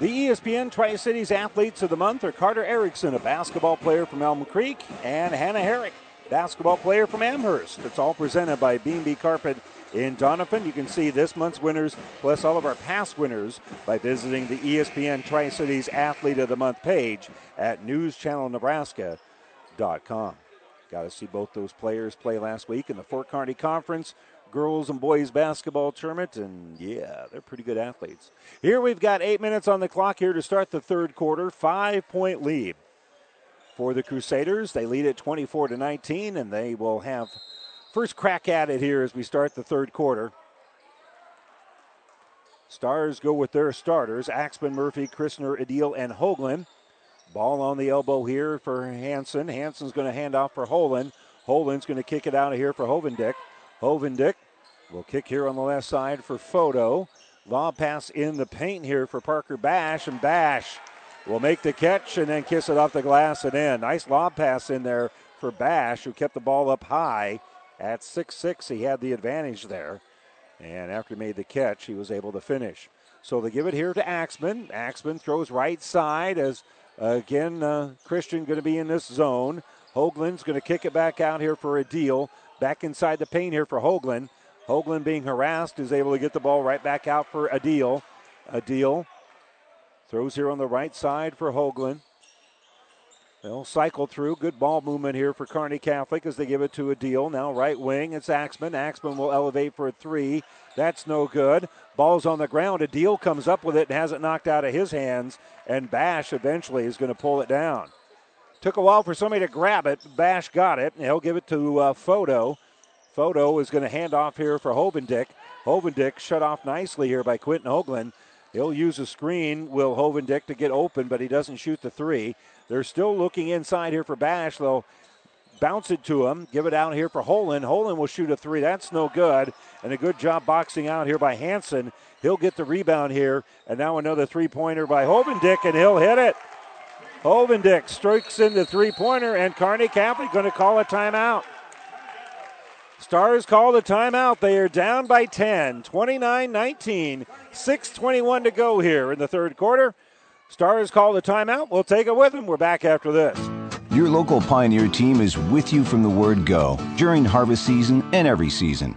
The ESPN Tri Cities Athletes of the Month are Carter Erickson, a basketball player from Elm Creek, and Hannah Herrick, basketball player from Amherst. It's all presented by B&B Carpet in Doniphan. You can see this month's winners plus all of our past winners by visiting the ESPN Tri Cities Athlete of the Month page at newschannelnebraska.com. Got to see both those players play last week in the Fort Kearney Conference girls and boys basketball tournament, and yeah, they're pretty good athletes. Here we've got eight minutes on the clock here to start the third quarter. Five point lead for the Crusaders. They lead at 24 to 19, and they will have first crack at it here as we start the third quarter. Stars go with their starters Axman, Murphy, Christner, Adil, and Hoagland. Ball on the elbow here for Hanson. Hanson's going to hand off for Holen. Holen's going to kick it out of here for Hovendick. Hovendick will kick here on the left side for Photo. Lob pass in the paint here for Parker Bash, and Bash will make the catch and then kiss it off the glass and in. Nice lob pass in there for Bash, who kept the ball up high at 6 6. He had the advantage there. And after he made the catch, he was able to finish. So they give it here to Axman. Axman throws right side as again uh, Christian going to be in this zone. Hoagland's going to kick it back out here for Adil. Back inside the paint here for Hoagland. Hoagland being harassed is able to get the ball right back out for Adil. Adil throws here on the right side for Hoagland. They'll cycle through. Good ball movement here for Kearney Catholic as they give it to Adil. Now right wing, it's Axman. Axman will elevate for a three. That's no good. Ball's on the ground. Adil comes up with it and has it knocked out of his hands, and Bash eventually is going to pull it down. Took a while for somebody to grab it. Bash got it. He'll give it to uh, Photo. Photo is going to hand off here for Hovendick. Hovendick shut off nicely here by Quinton Hoagland. He'll use a screen, Will Hovendick, to get open, but he doesn't shoot the three. They're still looking inside here for Bash. They'll bounce it to him, give it out here for Holen. Holen will shoot a three. That's no good. And a good job boxing out here by Hanson. He'll get the rebound here. And now another three pointer by Hovendick, and he'll hit it. Hovendick strikes in the three pointer, and Kearney Catholic going to call a timeout. Stars call the timeout. They are down by 10, 29 19, 6.21 to go here in the third quarter. Stars call the timeout. We'll take it with them. We're back after this. Your local Pioneer team is with you from the word go during harvest season and every season.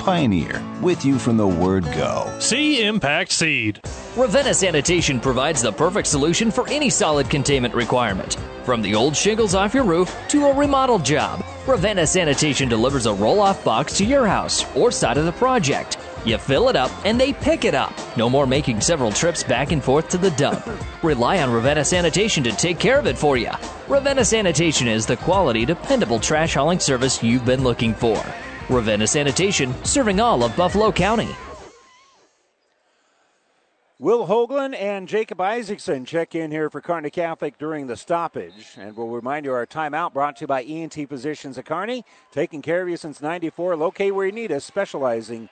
Pioneer, with you from the word go. See Impact Seed. Ravenna Sanitation provides the perfect solution for any solid containment requirement. From the old shingles off your roof to a remodel job, Ravenna Sanitation delivers a roll off box to your house or side of the project. You fill it up and they pick it up. No more making several trips back and forth to the dump. [laughs] Rely on Ravenna Sanitation to take care of it for you. Ravenna Sanitation is the quality, dependable trash hauling service you've been looking for. Ravenna Sanitation, serving all of Buffalo County. Will Hoagland and Jacob Isaacson check in here for Kearney Catholic during the stoppage. And we'll remind you our timeout brought to you by ENT Positions at Kearney, taking care of you since 94, locate where you need us, specializing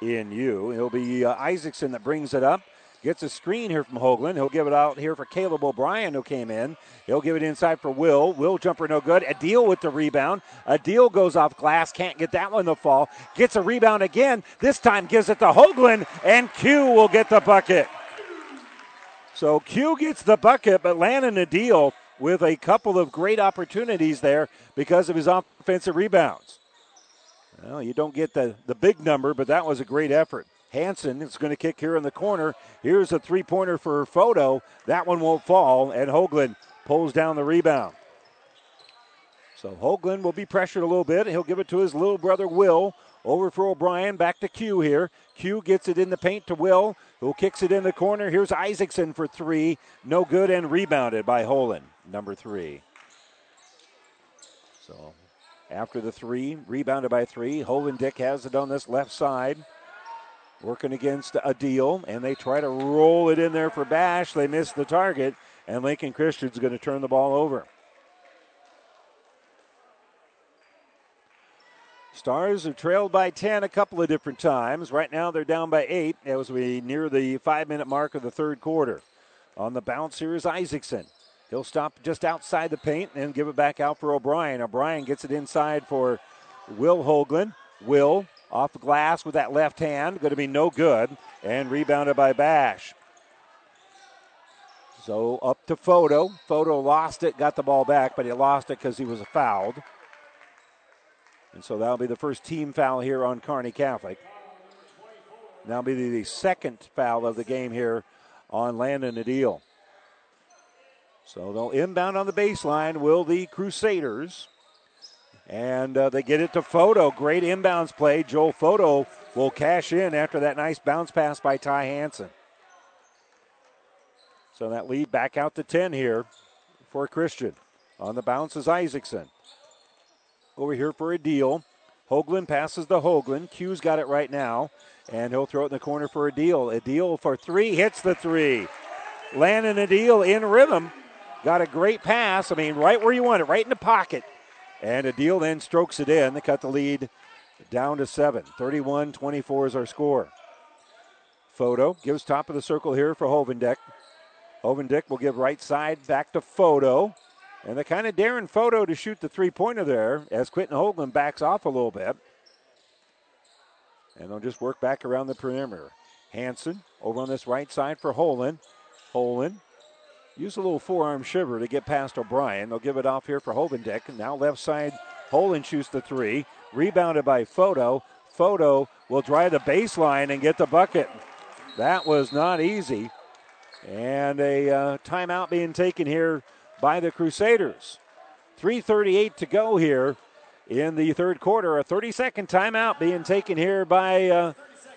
in you. It'll be uh, Isaacson that brings it up. Gets a screen here from Hoagland. He'll give it out here for Caleb O'Brien, who came in. He'll give it inside for Will. Will jumper no good. Adil with the rebound. Adil goes off glass. Can't get that one to fall. Gets a rebound again. This time gives it to Hoagland, and Q will get the bucket. So Q gets the bucket, but Landon deal with a couple of great opportunities there because of his offensive rebounds. Well, you don't get the, the big number, but that was a great effort. Hanson is going to kick here in the corner. Here's a three pointer for Photo. That one won't fall, and Hoagland pulls down the rebound. So Hoagland will be pressured a little bit. He'll give it to his little brother Will. Over for O'Brien. Back to Q here. Q gets it in the paint to Will, who kicks it in the corner. Here's Isaacson for three. No good and rebounded by Holen, number three. So after the three, rebounded by three. Dick has it on this left side. Working against Adil, and they try to roll it in there for Bash. They miss the target, and Lincoln Christian's going to turn the ball over. Stars have trailed by 10 a couple of different times. Right now they're down by 8 as we near the five minute mark of the third quarter. On the bounce here is Isaacson. He'll stop just outside the paint and give it back out for O'Brien. O'Brien gets it inside for Will Hoagland. Will off the glass with that left hand. Going to be no good. And rebounded by Bash. So up to Photo. Photo lost it, got the ball back, but he lost it because he was fouled. And so that'll be the first team foul here on Kearney Catholic. That'll be the second foul of the game here on Landon Adil. So they'll inbound on the baseline, will the Crusaders. And uh, they get it to Photo. Great inbounds play. Joel Photo will cash in after that nice bounce pass by Ty Hanson. So that lead back out to 10 here for Christian. On the bounce is Isaacson over here for Adil. Hoagland passes to Hoagland. Q's got it right now, and he'll throw it in the corner for Adil. A deal for three, hits the three. Landon Adil in rhythm. Got a great pass. I mean, right where you want it, right in the pocket. And Adil then strokes it in to cut the lead down to seven. 31 24 is our score. Photo gives top of the circle here for Hovendick. Hovendick will give right side back to Photo. And the kind of daring photo to shoot the three pointer there as Quinton Hoagland backs off a little bit. And they'll just work back around the perimeter. Hanson over on this right side for Holen. Holen use a little forearm shiver to get past O'Brien. They'll give it off here for Hovendick. Now left side, Holen shoots the three. Rebounded by Photo. Photo will drive the baseline and get the bucket. That was not easy. And a uh, timeout being taken here by the Crusaders. 3.38 to go here in the third quarter. A 30 second timeout being taken here by uh,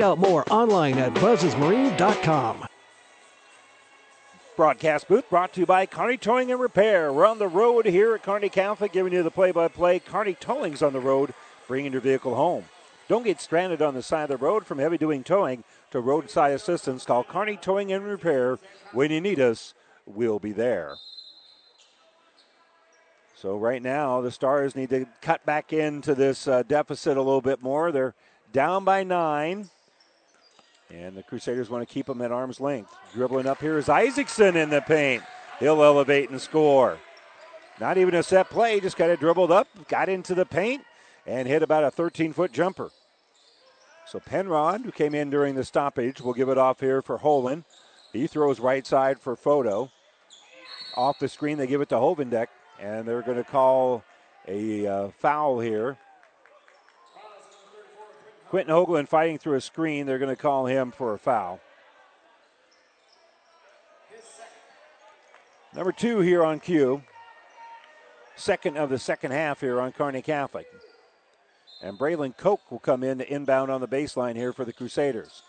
out more online at buzzesmarine.com. Broadcast booth brought to you by Kearney Towing and Repair. We're on the road here at Kearney Catholic, giving you the play-by-play. Kearney Towing's on the road, bringing your vehicle home. Don't get stranded on the side of the road from heavy doing towing to roadside assistance. Call Kearney Towing and Repair. When you need us, we'll be there. So right now, the Stars need to cut back into this uh, deficit a little bit more. They're down by nine. And the Crusaders want to keep them at arm's length. Dribbling up here is Isaacson in the paint. He'll elevate and score. Not even a set play, just kind of dribbled up, got into the paint, and hit about a 13 foot jumper. So Penrod, who came in during the stoppage, will give it off here for Holen. He throws right side for Photo. Off the screen, they give it to Hovendick, and they're going to call a uh, foul here Quentin Hoagland fighting through a screen. They're going to call him for a foul. Number two here on cue. Second of the second half here on Kearney Catholic. And Braylon Koch will come in to inbound on the baseline here for the Crusaders.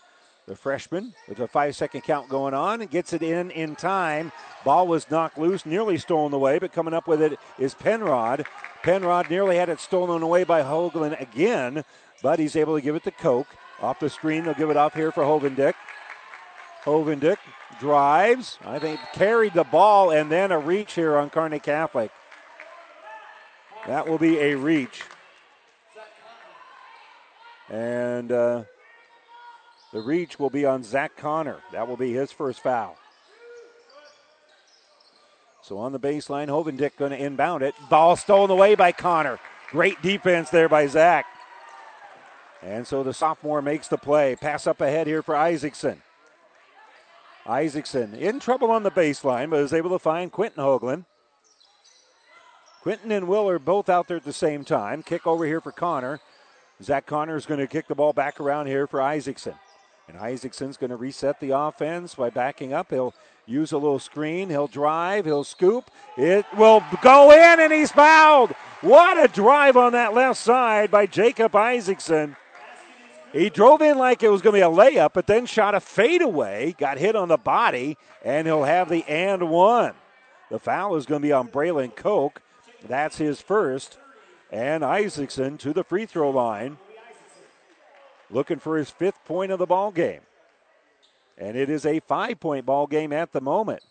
The freshman with a five second count going on gets it in in time. Ball was knocked loose, nearly stolen away, but coming up with it is Penrod. Penrod nearly had it stolen away by Hoagland again, but he's able to give it to Koch. Off the screen, they'll give it off here for Hovendick. Hovendick drives. I think carried the ball and then a reach here on Kearney Catholic. That will be a reach. And uh, the reach will be on Zach Connor. That will be his first foul. So on the baseline, Hovendick going to inbound it. Ball stolen away by Connor. Great defense there by Zach. And so the sophomore makes the play. Pass up ahead here for Isaacson. Isaacson in trouble on the baseline, but is able to find Quinton Hoagland. Quinton and Will are both out there at the same time. Kick over here for Connor. Zach Connor is going to kick the ball back around here for Isaacson. And Isaacson's going to reset the offense by backing up. He'll use a little screen. He'll drive. He'll scoop. It will go in, and he's fouled. What a drive on that left side by Jacob Isaacson. He drove in like it was going to be a layup, but then shot a fadeaway, got hit on the body, and he'll have the and one. The foul is going to be on Braylon Koch. That's his first. And Isaacson to the free throw line, looking for his fifth point of the ball game. And it is a five point ball game at the moment.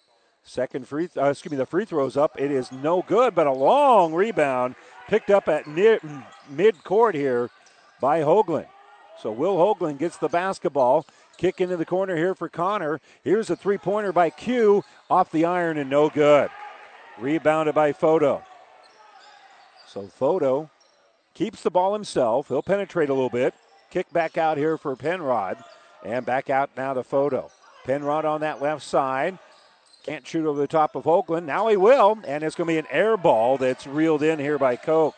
Second free, uh, excuse me, the free throw's up. It is no good, but a long rebound picked up at mid court here by Hoagland. So Will Hoagland gets the basketball. Kick into the corner here for Connor. Here's a three pointer by Q off the iron and no good. Rebounded by Photo. So Photo keeps the ball himself. He'll penetrate a little bit. Kick back out here for Penrod. And back out now to Photo. Penrod on that left side. Can't shoot over the top of Hoagland. Now he will. And it's going to be an air ball that's reeled in here by Koch.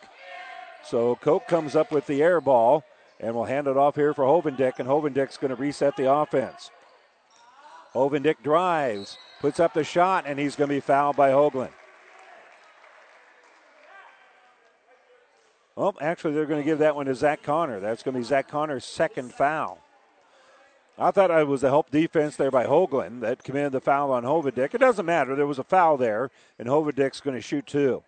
So Koch comes up with the air ball. And we'll hand it off here for Hovendick, and Hovendick's going to reset the offense. Hovendick drives, puts up the shot, and he's going to be fouled by Hoagland. Well, actually, they're going to give that one to Zach Connor. That's going to be Zach Connor's second foul. I thought it was a help defense there by Hoagland that committed the foul on Hovendick. It doesn't matter. There was a foul there, and Hovendick's going to shoot two.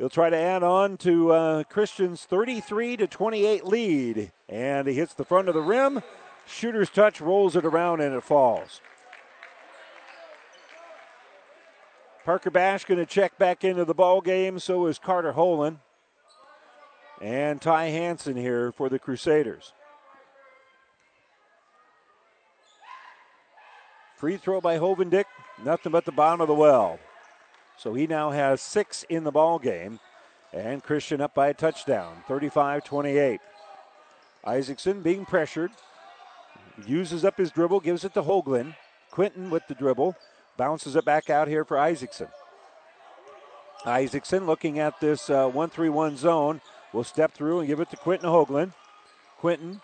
He'll try to add on to uh, Christian's 33 to 28 lead, and he hits the front of the rim. Shooter's touch rolls it around and it falls. Parker Bash going to check back into the ball game. So is Carter Holen and Ty Hanson here for the Crusaders. Free throw by Hovendick, nothing but the bottom of the well. So he now has six in the ball game. And Christian up by a touchdown, 35 28. Isaacson being pressured, uses up his dribble, gives it to Hoagland. Quinton with the dribble, bounces it back out here for Isaacson. Isaacson looking at this uh, 1 3 1 zone will step through and give it to Quinton Hoagland. Quinton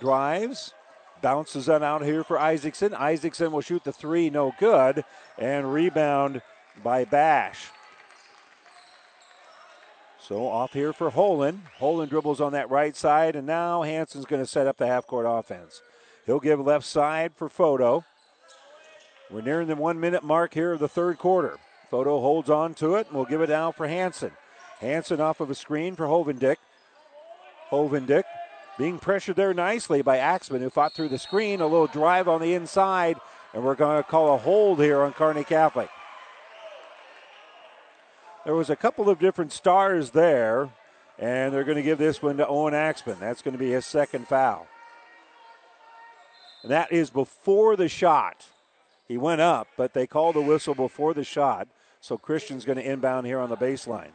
drives, bounces it out here for Isaacson. Isaacson will shoot the three, no good, and rebound by Bash. So off here for Holen. Holen dribbles on that right side, and now Hanson's going to set up the half court offense. He'll give left side for Photo. We're nearing the one minute mark here of the third quarter. Photo holds on to it, and we'll give it out for Hanson. Hanson off of a screen for Hovendick. Hovendick being pressured there nicely by Axman, who fought through the screen. A little drive on the inside, and we're going to call a hold here on Kearney Catholic. There was a couple of different stars there, and they're going to give this one to Owen Axman. That's going to be his second foul. And that is before the shot. He went up, but they called the whistle before the shot. So Christian's going to inbound here on the baseline.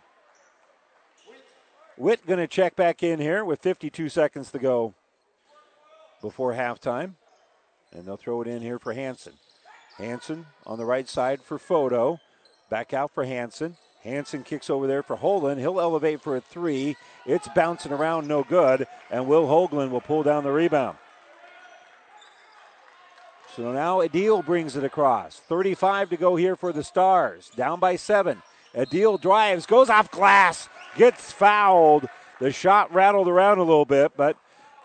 Witt going to check back in here with 52 seconds to go before halftime. And they'll throw it in here for Hanson. Hanson on the right side for Photo. Back out for Hanson. Hanson kicks over there for Holen. He'll elevate for a three. It's bouncing around, no good. And Will Hoagland will pull down the rebound. So now Adil brings it across. 35 to go here for the Stars. Down by seven. Adil drives, goes off glass, gets fouled. The shot rattled around a little bit, but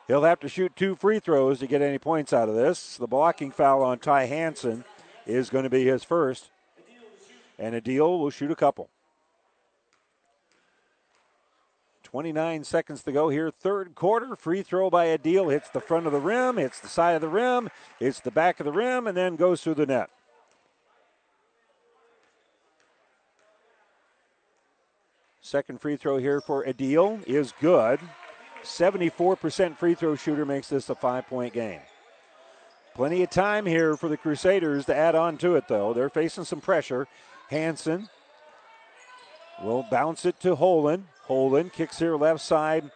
he'll have to shoot two free throws to get any points out of this. The blocking foul on Ty Hanson is going to be his first. And Adil will shoot a couple. 29 seconds to go here, third quarter. Free throw by Adil hits the front of the rim, hits the side of the rim, hits the back of the rim, and then goes through the net. Second free throw here for Adil is good. 74% free throw shooter makes this a five point game. Plenty of time here for the Crusaders to add on to it, though. They're facing some pressure. Hanson will bounce it to Holen. Holen kicks here left side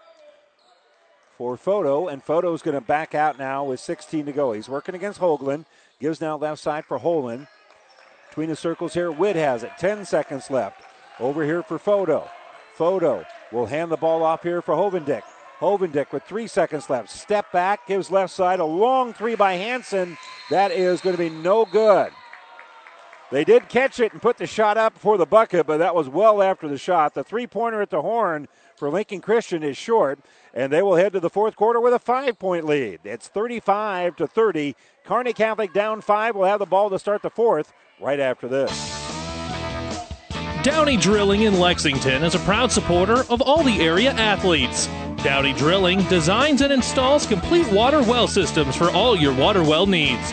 for Photo, and Photo's going to back out now with 16 to go. He's working against Hoagland. Gives now left side for Holen. Between the circles here, Witt has it. 10 seconds left. Over here for Photo. Photo will hand the ball off here for Hovendick. Hovendick with three seconds left. Step back, gives left side a long three by Hanson. That is going to be no good. They did catch it and put the shot up for the bucket, but that was well after the shot. The three pointer at the horn for Lincoln Christian is short, and they will head to the fourth quarter with a five point lead. It's 35 to 30. Kearney Catholic down five will have the ball to start the fourth right after this. Downey Drilling in Lexington is a proud supporter of all the area athletes. Downey Drilling designs and installs complete water well systems for all your water well needs.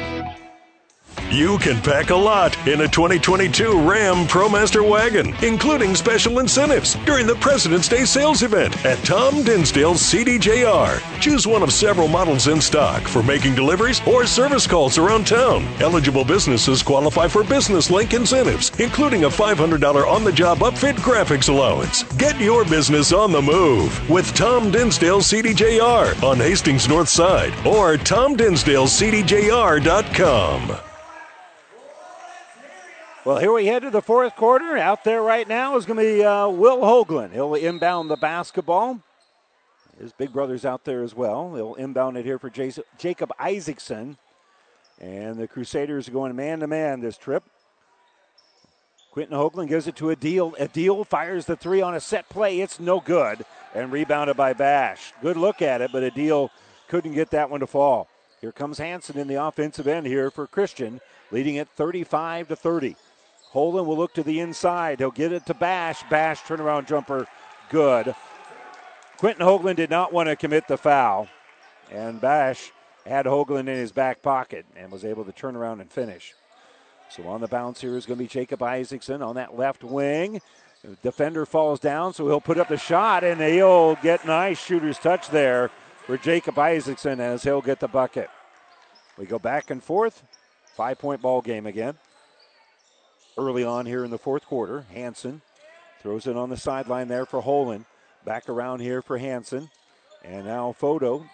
You can pack a lot in a 2022 Ram ProMaster wagon, including special incentives during the President's Day sales event at Tom Dinsdale CDJR. Choose one of several models in stock for making deliveries or service calls around town. Eligible businesses qualify for Business Link incentives, including a $500 on the job upfit graphics allowance. Get your business on the move with Tom Dinsdale CDJR on Hastings North Side or TomDinsdaleCDJR.com. Well, here we head to the fourth quarter. Out there right now is going to be uh, Will Hoagland. He'll inbound the basketball. His big brother's out there as well. He'll inbound it here for Jacob Isaacson. And the Crusaders are going man to man this trip. Quinton Hoagland gives it to Adil. Adil fires the three on a set play. It's no good. And rebounded by Bash. Good look at it, but Adil couldn't get that one to fall. Here comes Hanson in the offensive end here for Christian, leading it 35 to 30. Holen will look to the inside. He'll get it to Bash. Bash turnaround jumper, good. Quinton Hoagland did not want to commit the foul, and Bash had Hoagland in his back pocket and was able to turn around and finish. So on the bounce here is going to be Jacob Isaacson on that left wing. Defender falls down, so he'll put up the shot, and he'll get nice shooter's touch there for Jacob Isaacson as he'll get the bucket. We go back and forth. Five point ball game again early on here in the fourth quarter. Hanson throws it on the sideline there for Holen. Back around here for Hanson. And now Photo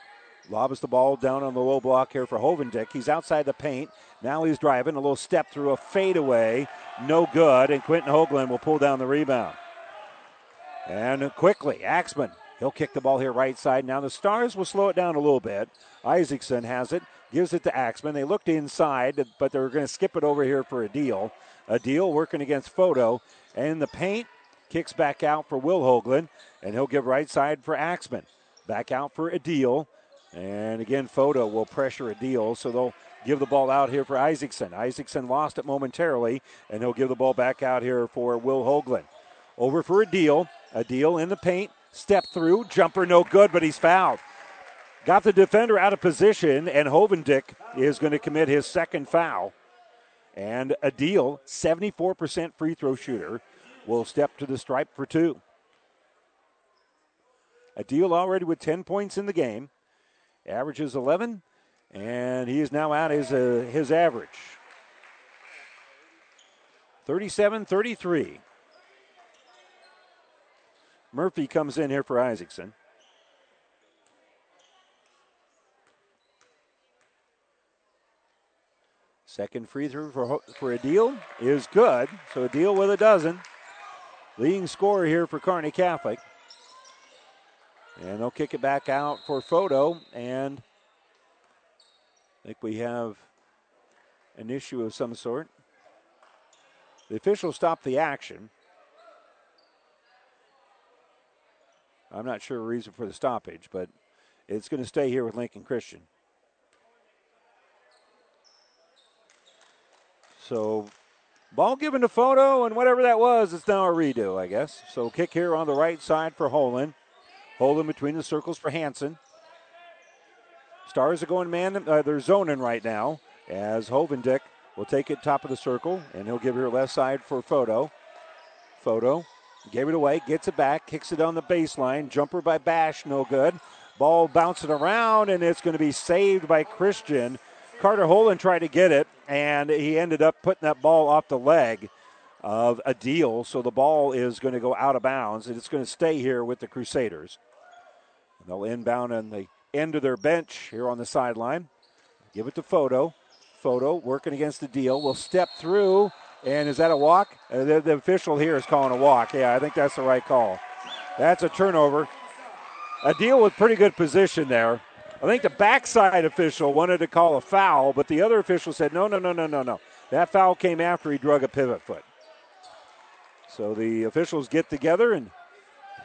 lobs the ball down on the low block here for Hovendick. He's outside the paint. Now he's driving. A little step through a fadeaway. No good. And Quinton Hoagland will pull down the rebound. And quickly, Axman. He'll kick the ball here right side. Now the Stars will slow it down a little bit. Isaacson has it. Gives it to Axman. They looked inside, but they're going to skip it over here for Adil. deal working against Photo. And the paint kicks back out for Will Hoagland, and he'll give right side for Axman. Back out for Adil. And again, Photo will pressure Adil, so they'll give the ball out here for Isaacson. Isaacson lost it momentarily, and he'll give the ball back out here for Will Hoagland. Over for Adil. A deal in the paint. Step through. Jumper no good, but he's fouled. Got the defender out of position, and Hovendick is going to commit his second foul. And Adil, 74% free throw shooter, will step to the stripe for two. Adil already with 10 points in the game, averages 11, and he is now at his, uh, his average. 37 33. Murphy comes in here for Isaacson. Second free throw for, for Adil is good. So Adil with a dozen. Leading scorer here for Kearney Catholic. And they'll kick it back out for Photo. And I think we have an issue of some sort. The official stopped the action. I'm not sure the reason for the stoppage, but it's going to stay here with Lincoln Christian. So, ball given to Photo, and whatever that was, it's now a redo, I guess. So, kick here on the right side for Holen. Holen between the circles for Hanson. Stars are going man, uh, they're zoning right now. as Hovendick will take it top of the circle, and he'll give her left side for Photo. Photo gave it away, gets it back, kicks it on the baseline. Jumper by Bash, no good. Ball bouncing around, and it's going to be saved by Christian. Carter Holen tried to get it, and he ended up putting that ball off the leg of Adil. So the ball is going to go out of bounds, and it's going to stay here with the Crusaders. And they'll inbound on the end of their bench here on the sideline. Give it to Photo. Photo working against the deal. Will step through, and is that a walk? Uh, the, the official here is calling a walk. Yeah, I think that's the right call. That's a turnover. Adil with pretty good position there. I think the backside official wanted to call a foul, but the other official said, no, no, no, no, no, no. That foul came after he drug a pivot foot. So the officials get together, and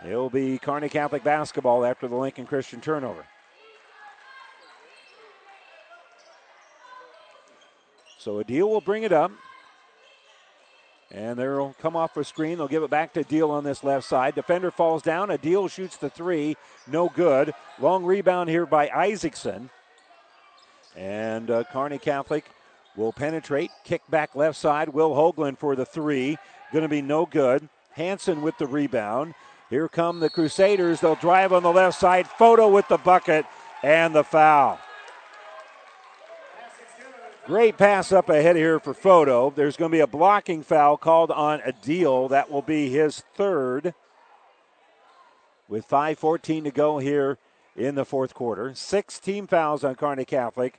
it'll be Kearney Catholic basketball after the Lincoln Christian turnover. So Adil will bring it up. And they'll come off a screen. They'll give it back to Deal on this left side. Defender falls down. Adil shoots the three. No good. Long rebound here by Isaacson. And uh, Kearney Catholic will penetrate. Kick back left side. Will Hoagland for the three. Going to be no good. Hanson with the rebound. Here come the Crusaders. They'll drive on the left side. Photo with the bucket and the foul. Great pass up ahead here for Photo. There's going to be a blocking foul called on Adil. That will be his third. With 5.14 to go here in the fourth quarter. Six team fouls on Kearney Catholic,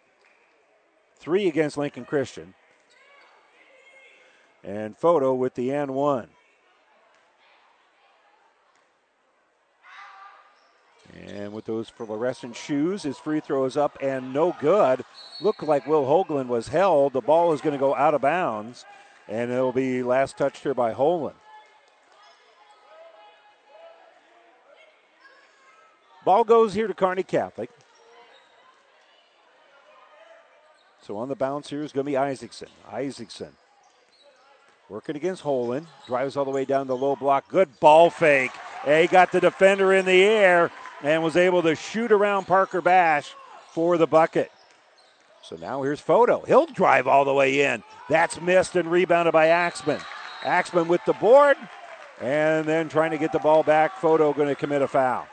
three against Lincoln Christian. And Photo with the N1. And with those fluorescent shoes, his free throw is up and no good. Looked like Will Hoagland was held. The ball is going to go out of bounds, and it'll be last touched here by Holen. Ball goes here to Kearney Catholic. So on the bounce here is going to be Isaacson. Isaacson working against Holen. Drives all the way down the low block. Good ball fake. he got the defender in the air and was able to shoot around Parker Bash for the bucket. So now here's Photo. He'll drive all the way in. That's missed and rebounded by Axman. Axman with the board and then trying to get the ball back. Photo going to commit a foul.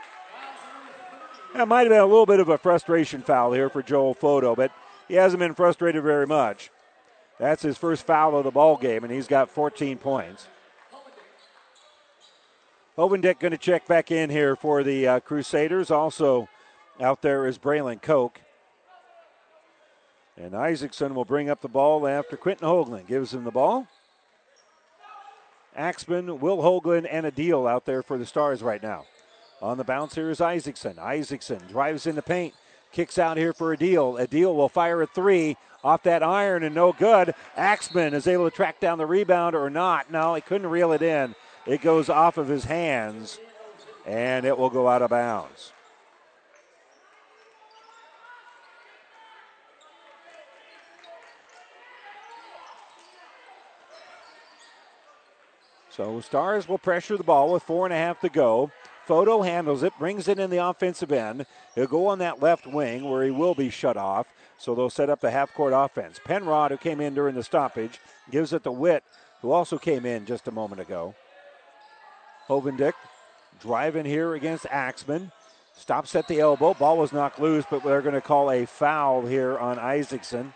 That might have been a little bit of a frustration foul here for Joel Photo, but he hasn't been frustrated very much. That's his first foul of the ball game, and he's got 14 points. Hovendick going to check back in here for the uh, Crusaders. Also out there is Braylon Koch. And Isaacson will bring up the ball after Quentin Hoagland gives him the ball. Axman, Will Hoagland, and Adil out there for the Stars right now. On the bounce here is Isaacson. Isaacson drives in the paint, kicks out here for Adil. A deal will fire a three off that iron and no good. Axman is able to track down the rebound or not. No, he couldn't reel it in. It goes off of his hands and it will go out of bounds. So Stars will pressure the ball with four and a half to go. Photo handles it, brings it in the offensive end. He'll go on that left wing where he will be shut off. So they'll set up the half court offense. Penrod, who came in during the stoppage, gives it to Witt, who also came in just a moment ago. Hovendick driving here against Axman. Stops at the elbow. Ball was knocked loose, but they're going to call a foul here on Isaacson.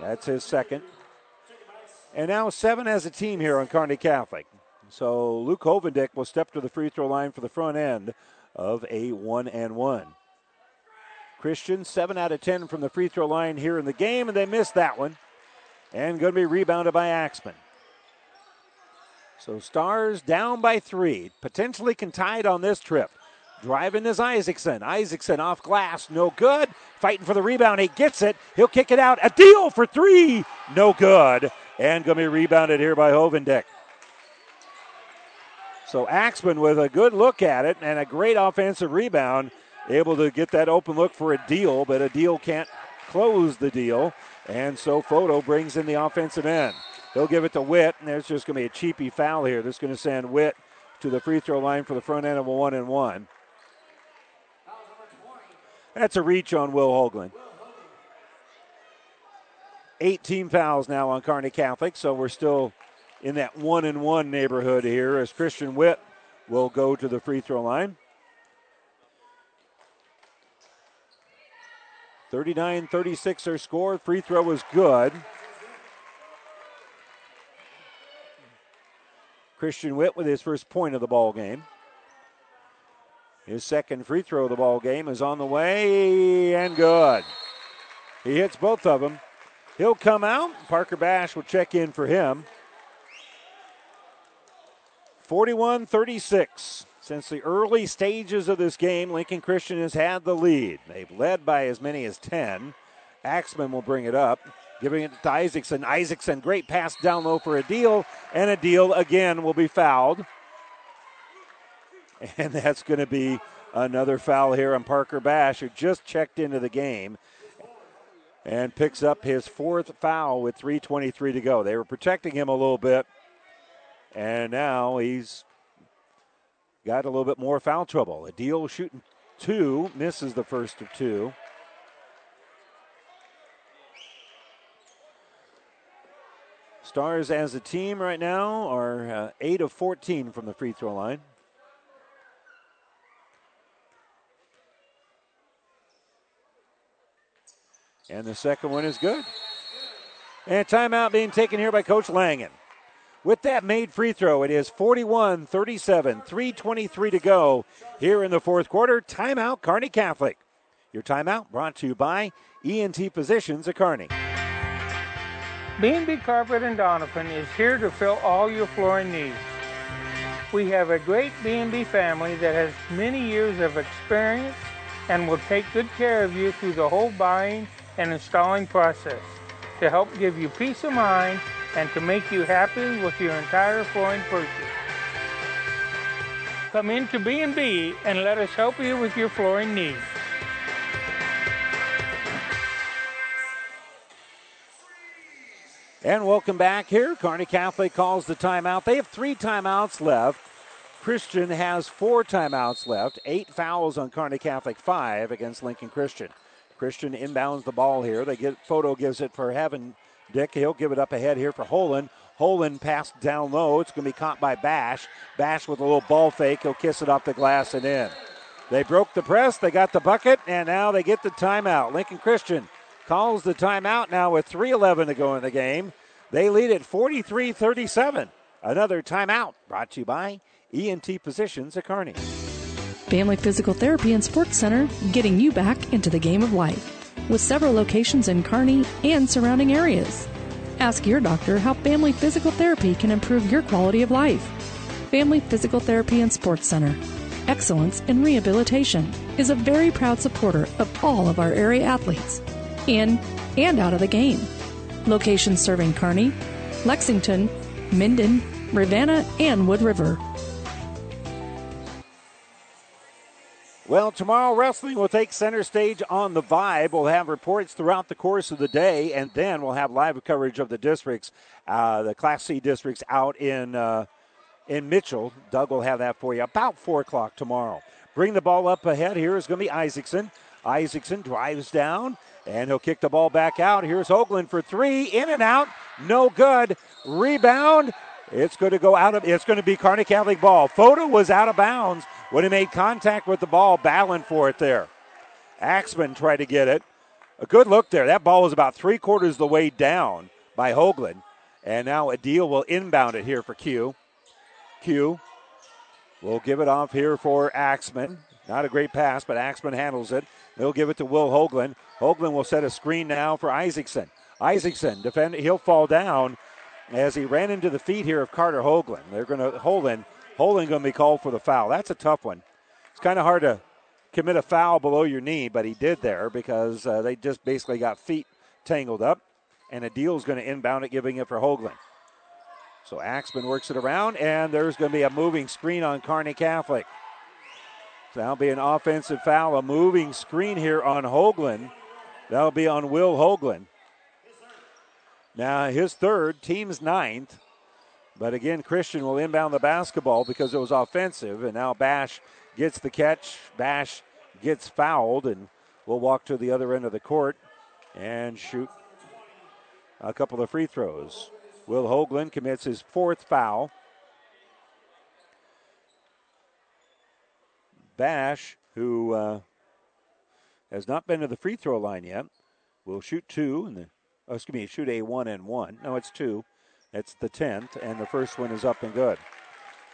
That's his second. And now seven as a team here on Kearney Catholic. So Luke Hovendick will step to the free throw line for the front end of a one and one. Christian, seven out of ten from the free throw line here in the game, and they missed that one. And going to be rebounded by Axman. So Stars down by three, potentially can tie it on this trip. Driving is Isaacson. Isaacson off glass, no good. Fighting for the rebound, he gets it. He'll kick it out. Adil for three, no good. And going to be rebounded here by Hovendick. So Axman with a good look at it and a great offensive rebound, able to get that open look for Adil, but Adil can't close the deal. And so Photo brings in the offensive end. He'll give it to Witt, and there's just going to be a cheapy foul here. This is going to send Witt to the free throw line for the front end of a one and one. That's a reach on Will Hoagland. Eight team fouls now on Kearney Catholic, so we're still in that one and one neighborhood here as Christian Witt will go to the free throw line. 39 36 our score. Free throw was good. Christian Witt with his first point of the ball game. His second free throw of the ball game is on the way and good. He hits both of them. He'll come out. Parker Bash will check in for him. 41 36. Since the early stages of this game, Lincoln Christian has had the lead. They've led by as many as 10. Axman will bring it up, giving it to Isaacson. Isaacson, great pass down low for Adil. and Adil again will be fouled. [laughs] And that's going to be another foul here on Parker Bash, who just checked into the game and picks up his fourth foul with 3.23 to go. They were protecting him a little bit, and now he's got a little bit more foul trouble. Adil shooting two, misses the first of two. Stars as a team right now are uh, 8 of 14 from the free throw line. And the second one is good. And timeout being taken here by Coach Langen. With that made free throw, it is 41 37, 3.23 to go here in the fourth quarter. Timeout, Kearney Catholic. Your timeout brought to you by ENT Physicians at Kearney. B&B Carpet and Donovan is here to fill all your flooring needs. We have a great B&B family that has many years of experience and will take good care of you through the whole buying and installing process to help give you peace of mind and to make you happy with your entire flooring purchase. Come into B&B and let us help you with your flooring needs. And welcome back here. Kearney Catholic calls the timeout. They have three timeouts left. Christian has four timeouts left. Eight fouls on Kearney Catholic, five against Lincoln Christian. Christian inbounds the ball here. They get photo gives it for Heaven Dick. He'll give it up ahead here for Holen. Holen passed down low. It's going to be caught by Bash. Bash with a little ball fake. He'll kiss it off the glass and in. They broke the press. They got the bucket, and now they get the timeout. Lincoln Christian calls the timeout now with 3.11 to go in the game. They lead at 43 37. Another timeout brought to you by ENT Physicians at Kearney. Family Physical Therapy and Sports Center, getting you back into the game of life, with several locations in Kearney and surrounding areas. Ask your doctor how Family Physical Therapy can improve your quality of life. Family Physical Therapy and Sports Center. Excellence in Rehabilitation is a very proud supporter of all of our area athletes, in and out of the game. Locations serving Kearney, Lexington, Minden, Ravenna, and Wood River. Well, tomorrow wrestling will take center stage on the Vibe. We'll have reports throughout the course of the day, and then we'll have live coverage of the districts, uh, the Class C districts out in uh, in Mitchell. Doug will have that for you about four o'clock tomorrow. Bring the ball up ahead. Here is going to be Isaacson. Isaacson drives down, and he'll kick the ball back out. Here's Hoagland for three, in and out, no good. Rebound. It's going to go out of. It's going to be Kearney Catholic ball. Photo was out of bounds when he made contact with the ball, battling for it there. Axman tried to get it. A good look there. That ball was about three quarters of the way down by Hoagland. And now Adil will inbound it here for Q. Q will give it off here for Axman. Not a great pass, but Axman handles it. They'll give it to Will Hoagland. Hoagland will set a screen now for Isaacson. Isaacson defend. He'll fall down as he ran into the feet here of Carter Hoagland. They're going to Hoagland Holding going to be called for the foul. That's a tough one. It's kind of hard to commit a foul below your knee, but he did there because uh, they just basically got feet tangled up. And Adil's going to inbound it, giving it for Hoagland. So Axman works it around, and there's going to be a moving screen on Kearney Catholic. So that'll be an offensive foul, a moving screen here on Hoagland. That'll be on Will Hoagland. Now his third, team's ninth. But again, Christian will inbound the basketball because it was offensive, and now Bash gets the catch. Bash gets fouled, and will walk to the other end of the court and shoot a couple of free throws. Will Hoagland commits his fourth foul. Bash, who uh, has not been to the free throw line yet, will shoot two, and oh, excuse me, shoot a one and one. No, it's two. It's the tenth, and the first one is up and good.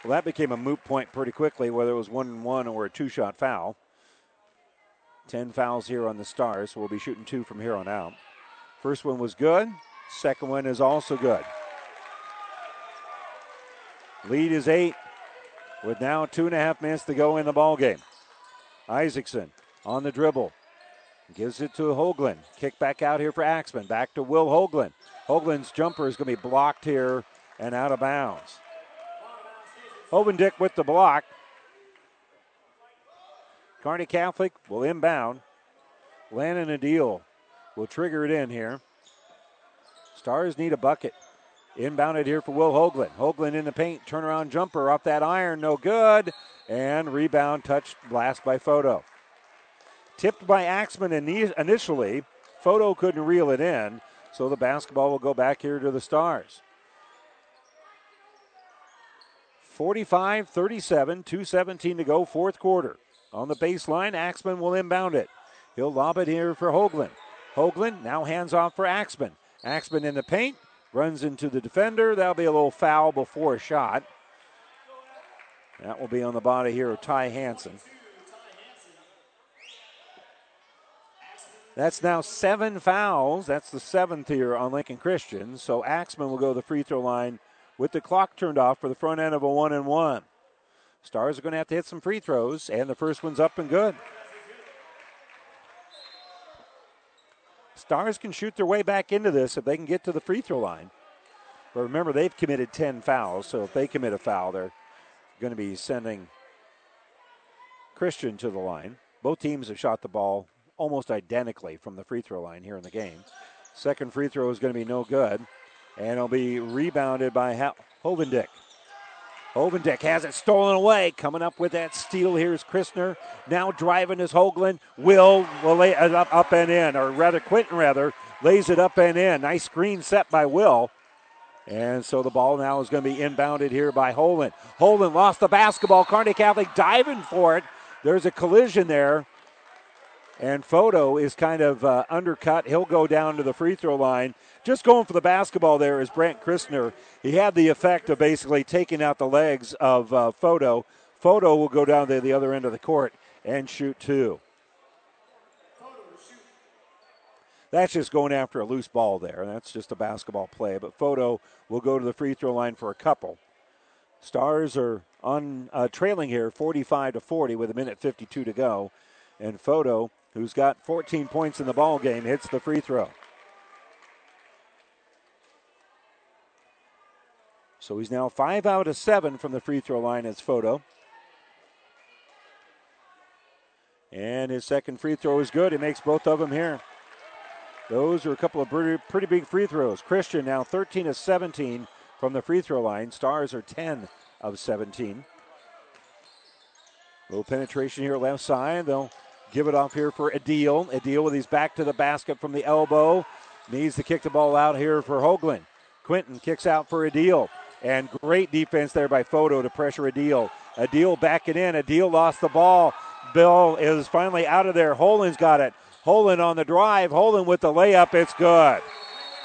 Well, that became a moot point pretty quickly, whether it was one and one or a two-shot foul. Ten fouls here on the Stars, so we'll be shooting two from here on out. First one was good. Second one is also good. Lead is eight, with now two and a half minutes to go in the ball game. Isaacson on the dribble. Gives it to Hoagland. Kick back out here for Axman. Back to Will Hoagland. Hoagland's jumper is going to be blocked here and out of bounds. Hovendick with the block. Kearney Catholic will inbound. Landon Adil will trigger it in here. Stars need a bucket. Inbounded here for Will Hoagland. Hoagland in the paint. Turnaround jumper off that iron. No good. And rebound touched blast by Photo. Tipped by Axman initially. Photo couldn't reel it in. So the basketball will go back here to the Stars. 45 37, 217 to go, fourth quarter. On the baseline, Axman will inbound it. He'll lob it here for Hoagland. Hoagland now hands off for Axman. Axman in the paint, runs into the defender. That'll be a little foul before a shot. That will be on the body here of Ty Hanson. That's now seven fouls. That's the seventh here on Lincoln Christian. So Axman will go to the free throw line with the clock turned off for the front end of a one and one. Stars are going to have to hit some free throws, and the first one's up and good. Stars can shoot their way back into this if they can get to the free throw line. But remember, they've committed 10 fouls, so if they commit a foul, they're going to be sending Christian to the line. Both teams have shot the ball almost identically from the free throw line here in the game. Second free throw is going to be no good, and it'll be rebounded by Hovendick. Hovendick has it stolen away. Coming up with that steal here's Christner. Now driving is Hoagland. Will will lay it up, up and in, or rather Quinton rather lays it up and in. Nice screen set by Will. And so the ball now is going to be inbounded here by Holen. Holen lost the basketball. Kearney Catholic diving for it. There's a collision there. And Photo is kind of uh, undercut. He'll go down to the free throw line. Just going for the basketball there is Brent Christner. He had the effect of basically taking out the legs of uh, Photo. Photo will go down to the other end of the court and shoot two. That's just going after a loose ball there. That's just a basketball play. But Photo will go to the free throw line for a couple. Stars are on uh, trailing here, 45 to 40, with a minute 52 to go, and Photo who's got 14 points in the ball game, hits the free throw. So he's now five out of seven from the free throw line as Photo. And his second free throw is good. He makes both of them here. Those are a couple of pretty, pretty big free throws. Christian now 13 of 17 from the free throw line. Stars are 10 of 17. Little penetration here left side. They'll Give it off here for Adil. Adil with his back to the basket from the elbow. Needs to kick the ball out here for Hoagland. Quinton kicks out for Adil. And great defense there by Photo to pressure Adil. Adil backing in. Adil lost the ball. Bill is finally out of there. Holen's got it. Holen on the drive. Holen with the layup. It's good.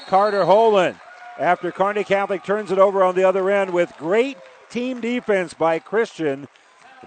Carter Holen, after Kearney Catholic turns it over on the other end with great team defense by Christian.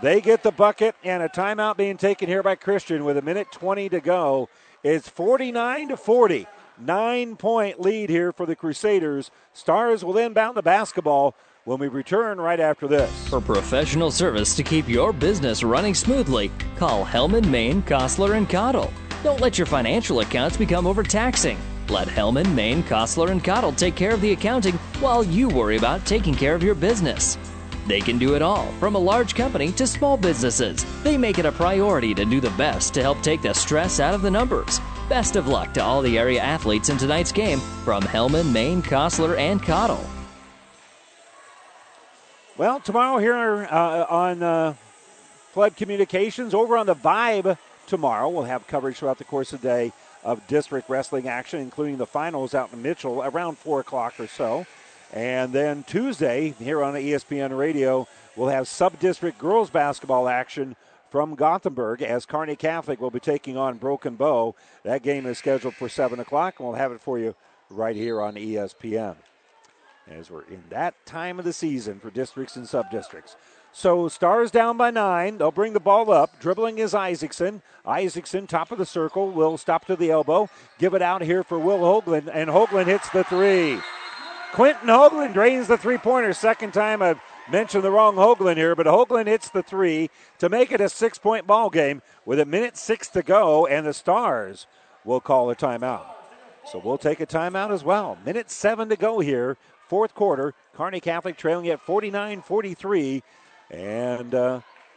They get the bucket and a timeout being taken here by Christian with a minute 20 to go. It's 49 to 40. Nine point lead here for the Crusaders. Stars will inbound the basketball when we return right after this. For professional service to keep your business running smoothly, call Hellman, Maine, Kostler, and Cottle. Don't let your financial accounts become overtaxing. Let Hellman, Maine, Kostler, and Cottle take care of the accounting while you worry about taking care of your business. They can do it all, from a large company to small businesses. They make it a priority to do the best to help take the stress out of the numbers. Best of luck to all the area athletes in tonight's game from Hellman, Maine, Kostler, and Cottle. Well, tomorrow here uh, on uh, Flood Communications, over on the Vibe tomorrow, we'll have coverage throughout the course of the day of district wrestling action, including the finals out in Mitchell around 4 o'clock or so. And then Tuesday, here on ESPN Radio, we'll have sub district girls basketball action from Gothenburg as Kearney Catholic will be taking on Broken Bow. That game is scheduled for 7 o'clock, and we'll have it for you right here on ESPN as we're in that time of the season for districts and sub districts. So Stars down by nine. They'll bring the ball up. Dribbling is Isaacson. Isaacson, top of the circle, will stop to the elbow. Give it out here for Will Hoagland, and Hoagland hits the three. Quentin Hoagland drains the three pointer. Second time I've mentioned the wrong Hoagland here, but Hoagland hits the three to make it a six point ball game with a minute six to go, and the Stars will call a timeout. So we'll take a timeout as well. Minute seven to go here, fourth quarter. Kearney Catholic trailing at 49 43. And uh,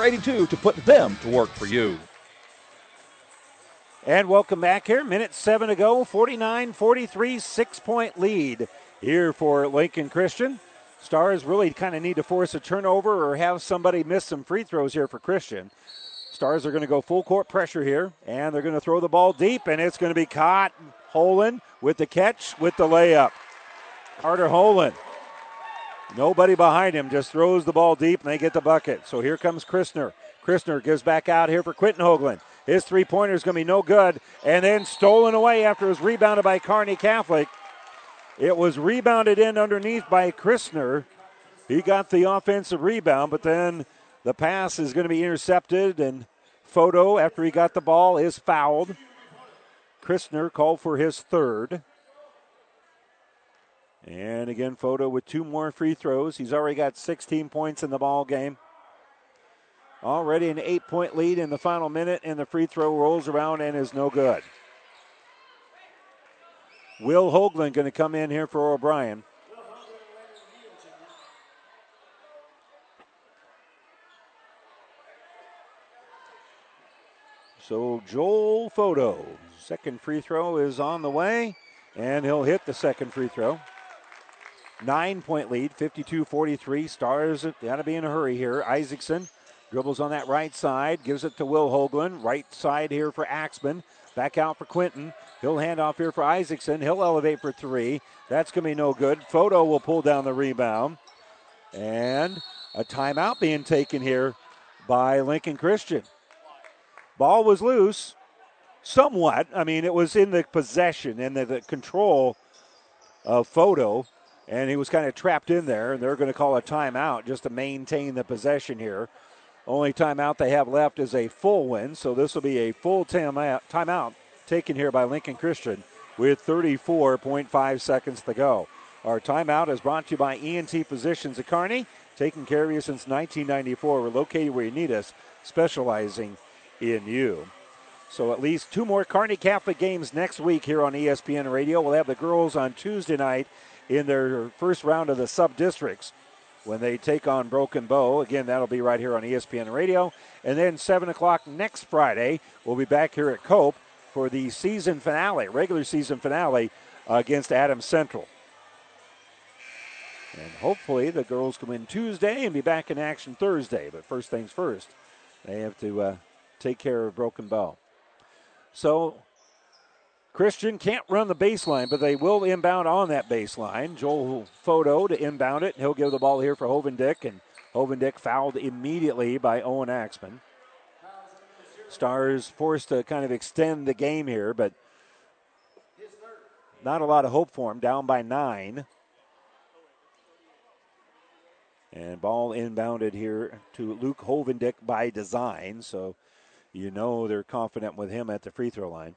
482 to put them to work for you. And welcome back here. Minute seven to go. 49 43, six point lead here for Lincoln Christian. Stars really kind of need to force a turnover or have somebody miss some free throws here for Christian. Stars are going to go full court pressure here, and they're going to throw the ball deep, and it's going to be caught. Holen with the catch, with the layup. Carter Holen Nobody behind him just throws the ball deep and they get the bucket. So here comes Christner. Christner gives back out here for Quinton Hoagland. His three pointer is going to be no good. And then stolen away after it was rebounded by Kearney Catholic. It was rebounded in underneath by Christner. He got the offensive rebound, but then the pass is going to be intercepted. And Photo, after he got the ball, is fouled. Christner called for his third. And again, Photo with two more free throws. He's already got 16 points in the ball game. Already an eight point lead in the final minute, and the free throw rolls around and is no good. Will Hoagland going to come in here for O'Brien. So Joel Photo, second free throw is on the way, and he'll hit the second free throw. Nine point lead, 52 43. Stars got to be in a hurry here. Isaacson dribbles on that right side, gives it to Will Hoagland. Right side here for Axman. Back out for Quinton. He'll hand off here for Isaacson. He'll elevate for three. That's going to be no good. Photo will pull down the rebound. And a timeout being taken here by Lincoln Christian. Ball was loose somewhat. I mean, it was in the possession and the, the control of Photo and he was kind of trapped in there, and they're going to call a timeout just to maintain the possession here. Only timeout they have left is a full win, so this will be a full timeout, timeout taken here by Lincoln Christian with 34.5 seconds to go. Our timeout is brought to you by ENT Physicians at Kearney, taking care of you since 1994. We're located where you need us, specializing in you. So at least two more Kearney Catholic games next week here on ESPN Radio. We'll have the girls on Tuesday night in their first round of the sub districts when they take on Broken Bow. Again, that'll be right here on ESPN Radio. And then 7 o'clock next Friday, we'll be back here at Cope for the season finale, regular season finale against Adams Central. And hopefully the girls can win Tuesday and be back in action Thursday. But first things first, they have to uh, take care of Broken Bow. So Christian can't run the baseline, but they will inbound on that baseline. Joel Photo to inbound it. He'll give the ball here for Hovendick, and Hovendick fouled immediately by Owen Axman. Stars forced to kind of extend the game here, but not a lot of hope for him. Down by nine. And ball inbounded here to Luke Hovendick by design, so you know they're confident with him at the free throw line.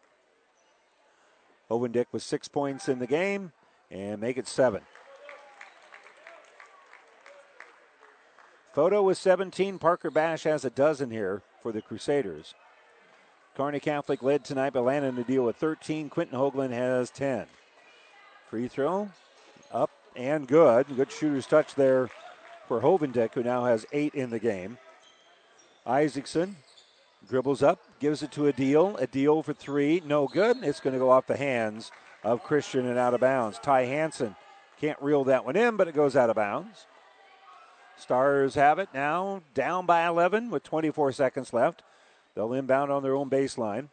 Hovendick with six points in the game and make it seven. Photo with 17. Parker Bash has a dozen here for the Crusaders. Kearney Catholic led tonight by Landon Adil with 13. Quinton Hoagland has 10. Free throw up and good. Good shooter's touch there for Hovendick, who now has eight in the game. Isaacson dribbles up, gives it to Adil. A deal for three. No good. It's going to go off the hands of Christian and out of bounds. Ty Hanson can't reel that one in, but it goes out of bounds. Stars have it now, down by 11 with 24 seconds left. They'll inbound on their own baseline.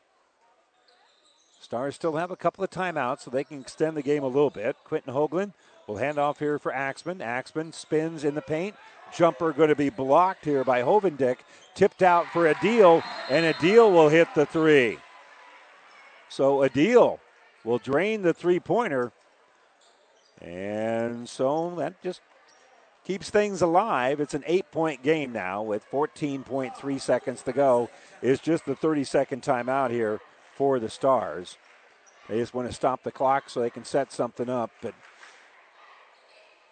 Stars still have a couple of timeouts, so they can extend the game a little bit. Quinton Hoagland will hand off here for Axman. Axman spins in the paint. Jumper going to be blocked here by Hovendick. Tipped out for Adil, and Adil will hit the three. So Adil will drain the three pointer. And so that just keeps things alive. It's an eight point game now with 14.3 seconds to go. It's just the 30 second timeout here for the Stars. They just want to stop the clock so they can set something up. But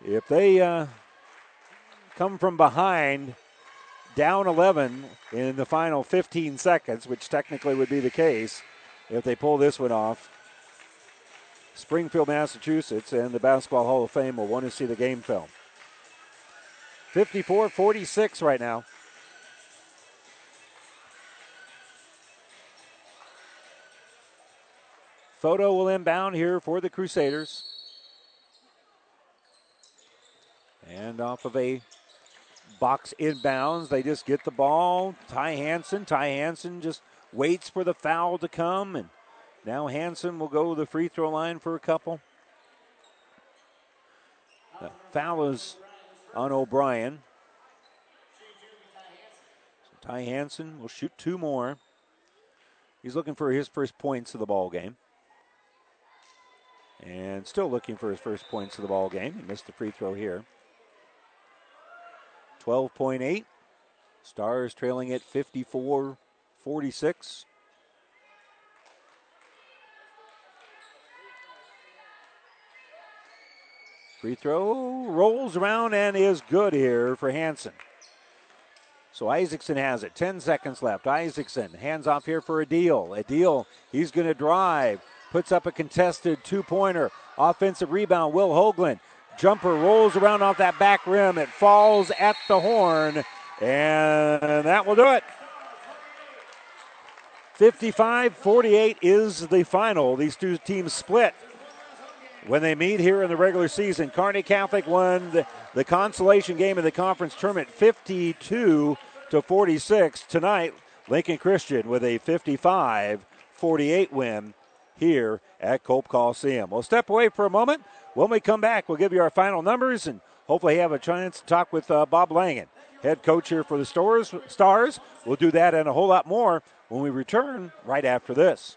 if they uh, come from behind, down 11 in the final 15 seconds, which technically would be the case if they pull this one off, Springfield, Massachusetts, and the Basketball Hall of Fame will want to see the game film. 54 46 right now. Photo will inbound here for the Crusaders. And off of a box inbounds, they just get the ball. Ty Hanson. Ty Hanson just waits for the foul to come. And now Hanson will go to the free throw line for a couple. The foul is on O'Brien. So Ty Hanson will shoot two more. He's looking for his first points of the ball game. And still looking for his first points of the ball game. He missed the free throw here. 12.8. Stars trailing at 54 46. Free throw rolls around and is good here for Hanson. So Isaacson has it. 10 seconds left. Isaacson hands off here for Adil. A deal. He's going to drive. Puts up a contested two pointer. Offensive rebound. Will Hoagland. Jumper rolls around off that back rim. It falls at the horn. And that will do it. 55 48 is the final. These two teams split when they meet here in the regular season. Kearney Catholic won the, the consolation game in the conference tournament 52 to 46. Tonight, Lincoln Christian with a 55 48 win here at Cope Coliseum. We'll step away for a moment. When we come back, we'll give you our final numbers and hopefully have a chance to talk with uh, Bob Langen, head coach here for the Stars. Stars. We'll do that and a whole lot more when we return right after this.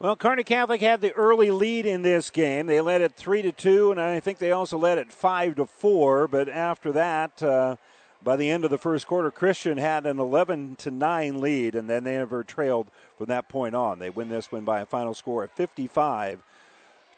Well, Kearney Catholic had the early lead in this game. They led it three to two, and I think they also led it five to four. But after that, uh, by the end of the first quarter, Christian had an 11 to nine lead, and then they never trailed from that point on. They win this one by a final score of 55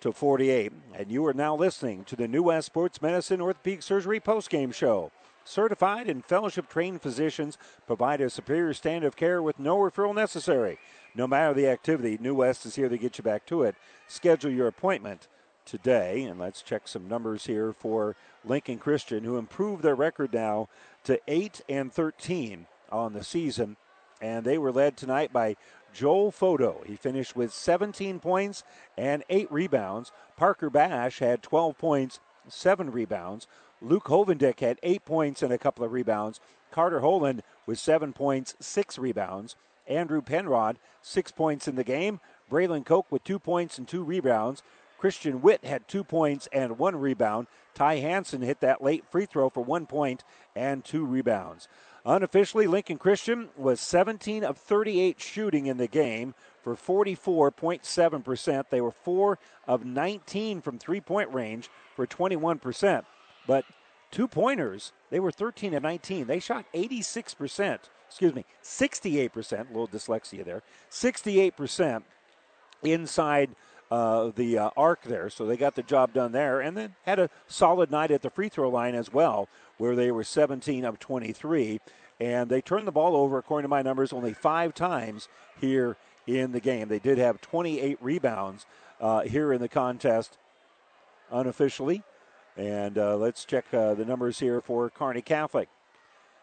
to 48. And you are now listening to the New West Sports Medicine Orthopedic Surgery postgame show. Certified and fellowship trained physicians provide a superior standard of care with no referral necessary. No matter the activity, New West is here to get you back to it. Schedule your appointment today, and let's check some numbers here for Lincoln Christian, who improved their record now to 8 and 13 on the season. And they were led tonight by Joel Photo. He finished with 17 points and 8 rebounds. Parker Bash had 12 points, 7 rebounds. Luke Hovendick had 8 points and a couple of rebounds. Carter Holen with 7 points, 6 rebounds. Andrew Penrod, six points in the game. Braylon Koch with two points and two rebounds. Christian Witt had two points and one rebound. Ty Hanson hit that late free throw for one point and two rebounds. Unofficially, Lincoln Christian was 17 of 38 shooting in the game for 44.7%. They were 4 of 19 from three point range for 21%. But two pointers, they were 13 of 19. They shot 86% excuse me, 68%, a little dyslexia there, 68% inside uh, the uh, arc there. So they got the job done there and then had a solid night at the free throw line as well, where they were 17 of 23. And they turned the ball over, according to my numbers, only five times here in the game. They did have 28 rebounds uh, here in the contest unofficially. And uh, let's check uh, the numbers here for Kearney Catholic.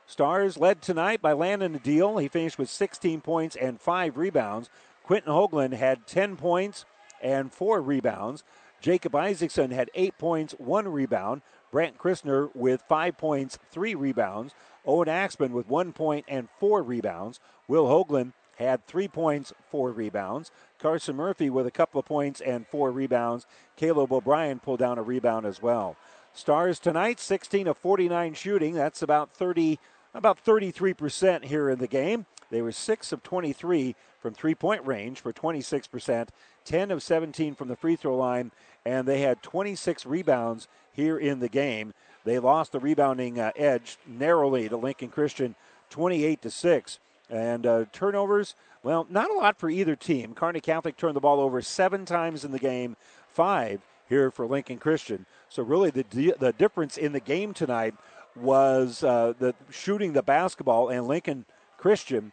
Stars led tonight by Landon Adil. He finished with 16 points and five rebounds. Quinton Hoagland had 10 points and four rebounds. Jacob Isaacson had eight points, one rebound. Brant Christner with five points, three rebounds. Owen Axman with one point and four rebounds. Will Hoagland had three points, four rebounds. Carson Murphy with a couple of points and four rebounds. Caleb O'Brien pulled down a rebound as well. Stars tonight, 16 of 49 shooting. That's about 30 about 33% here in the game. They were 6 of 23 from three point range for 26%, 10 of 17 from the free throw line, and they had 26 rebounds here in the game. They lost the rebounding uh, edge narrowly to Lincoln Christian 28 to 6. And uh, turnovers, well, not a lot for either team. Kearney Catholic turned the ball over seven times in the game, five here for Lincoln Christian. So, really, the, the difference in the game tonight was uh, the shooting the basketball, and Lincoln Christian,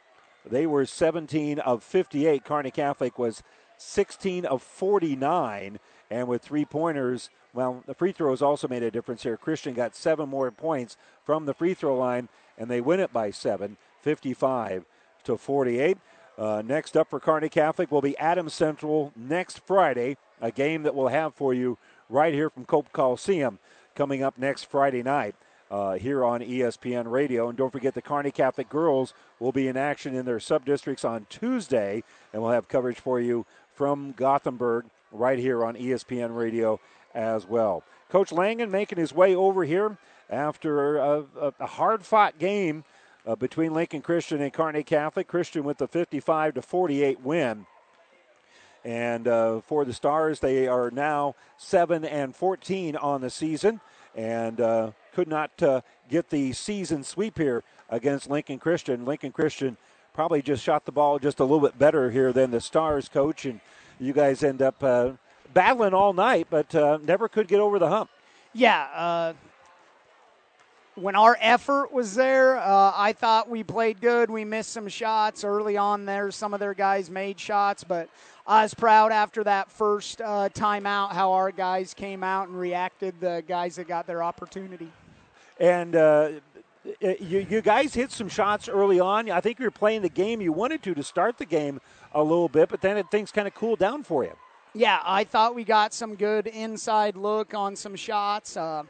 they were 17 of 58. Kearney Catholic was 16 of 49, and with three pointers, well, the free throws also made a difference here. Christian got seven more points from the free throw line, and they win it by seven, 55 to 48. Uh, next up for Carney Catholic will be Adams Central next Friday, a game that we'll have for you right here from Cope Coliseum coming up next Friday night uh, here on ESPN Radio. And don't forget the Kearney Catholic girls will be in action in their sub districts on Tuesday, and we'll have coverage for you from Gothenburg right here on ESPN Radio as well. Coach Langen making his way over here after a, a, a hard fought game uh, between Lincoln Christian and Kearney Catholic. Christian with the 55 to 48 win. And uh, for the Stars, they are now 7 and 14 on the season. And uh, could not uh, get the season sweep here against Lincoln Christian. Lincoln Christian probably just shot the ball just a little bit better here than the Stars coach, and you guys end up uh, battling all night, but uh, never could get over the hump. Yeah. Uh, when our effort was there, uh, I thought we played good. We missed some shots early on there. Some of their guys made shots, but I was proud after that first uh, timeout how our guys came out and reacted, the guys that got their opportunity. And uh, you, you guys hit some shots early on. I think you were playing the game you wanted to to start the game a little bit, but then it, things kind of cooled down for you. Yeah, I thought we got some good inside look on some shots. Uh,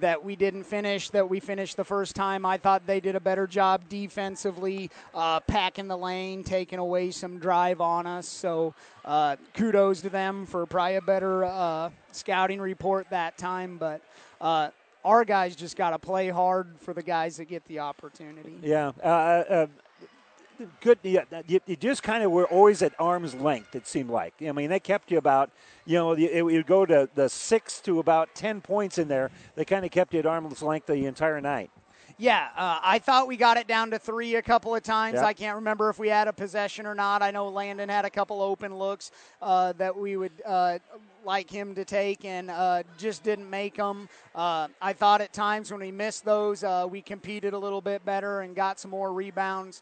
that we didn't finish that we finished the first time. I thought they did a better job defensively, uh, packing the lane, taking away some drive on us. So uh, kudos to them for probably a better uh, scouting report that time. But uh, our guys just got to play hard for the guys that get the opportunity. Yeah. Uh, uh, good. Yeah, you, you just kind of were always at arm's length. It seemed like. I mean, they kept you about. You know, it would go to the six to about ten points in there. They kind of kept you at arm's length the entire night. Yeah, uh, I thought we got it down to three a couple of times. Yep. I can't remember if we had a possession or not. I know Landon had a couple open looks uh, that we would uh, like him to take and uh, just didn't make them. Uh, I thought at times when we missed those, uh, we competed a little bit better and got some more rebounds.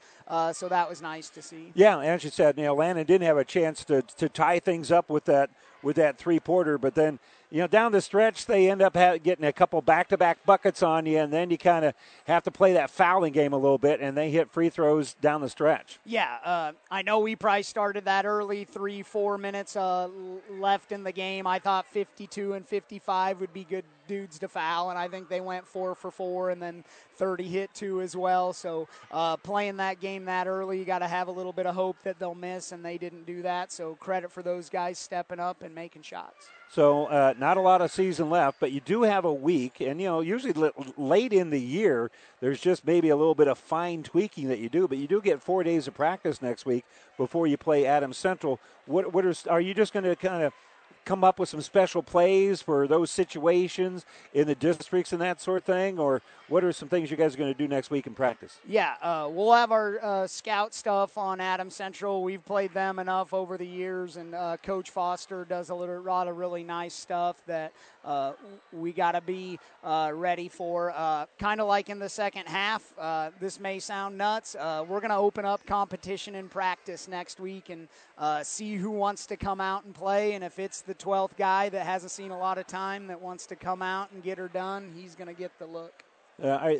so that was nice to see. Yeah, as you said, you know, Landon didn't have a chance to, to tie things up with that with that three porter, but then you know, down the stretch, they end up getting a couple back to back buckets on you, and then you kind of have to play that fouling game a little bit, and they hit free throws down the stretch. Yeah, uh, I know we probably started that early, three, four minutes uh, left in the game. I thought 52 and 55 would be good dudes to foul, and I think they went four for four, and then 30 hit two as well. So uh, playing that game that early, you got to have a little bit of hope that they'll miss, and they didn't do that. So credit for those guys stepping up and making shots. So uh, not a lot of season left, but you do have a week, and you know usually late in the year there's just maybe a little bit of fine tweaking that you do, but you do get four days of practice next week before you play Adams Central. What what are are you just going to kind of come up with some special plays for those situations in the districts and that sort of thing? Or what are some things you guys are going to do next week in practice? Yeah, uh, we'll have our uh, scout stuff on Adam Central. We've played them enough over the years, and uh, Coach Foster does a lot of really nice stuff that uh, we got to be uh, ready for. Uh, kind of like in the second half, this may sound nuts. we're going to open up competition in practice next week and see who wants to come out and play. And if it's the 12th guy that hasn't seen a lot of time that wants to come out and get her done, he's going to get the look. Uh, I,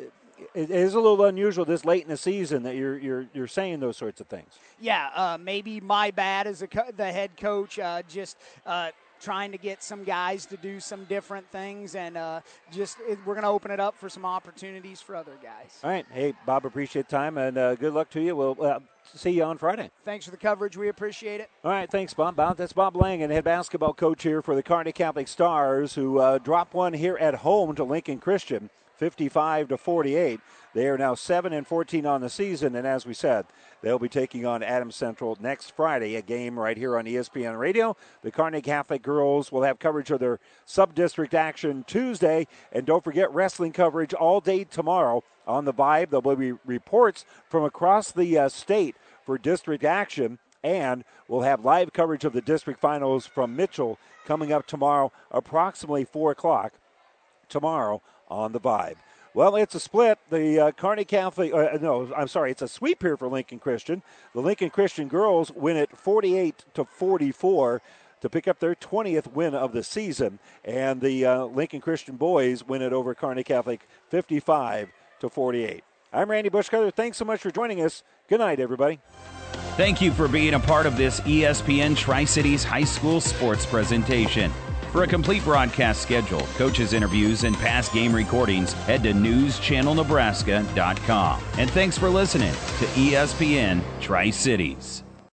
it is a little unusual this late in the season that you're you're you're saying those sorts of things. Yeah, uh, maybe my bad as a co- the head coach. Uh, just uh, trying to get some guys to do some different things, and uh, just it, we're going to open it up for some opportunities for other guys. All right, hey Bob, appreciate time and uh, good luck to you. We'll uh, see you on Friday. Thanks for the coverage. We appreciate it. All right, thanks, Bob. Bob that's Bob Langen, head basketball coach here for the Kearney Catholic Stars, who uh, dropped one here at home to Lincoln Christian. 55 to 48. They are now 7 and 14 on the season, and as we said, they'll be taking on Adams Central next Friday, a game right here on ESPN Radio. The Kearney Catholic girls will have coverage of their sub-district action Tuesday, and don't forget wrestling coverage all day tomorrow on the Vibe. There'll be reports from across the uh, state for district action. And we'll have live coverage of the district finals from Mitchell coming up tomorrow, approximately 4 o'clock tomorrow on the Vibe. Well, it's a split. The uh, Kearney Catholic, uh, no, I'm sorry, it's a sweep here for Lincoln Christian. The Lincoln Christian girls win it 48 to 44 to pick up their 20th win of the season, and the uh, Lincoln Christian boys win it over Kearney Catholic 55 to 48. I'm Randy Bushcutter. Thanks so much for joining us. Good night, everybody. Thank you for being a part of this ESPN Tri Cities High School sports presentation. For a complete broadcast schedule, coaches' interviews, and past game recordings, head to newschannelnebraska.com. And thanks for listening to ESPN Tri Cities.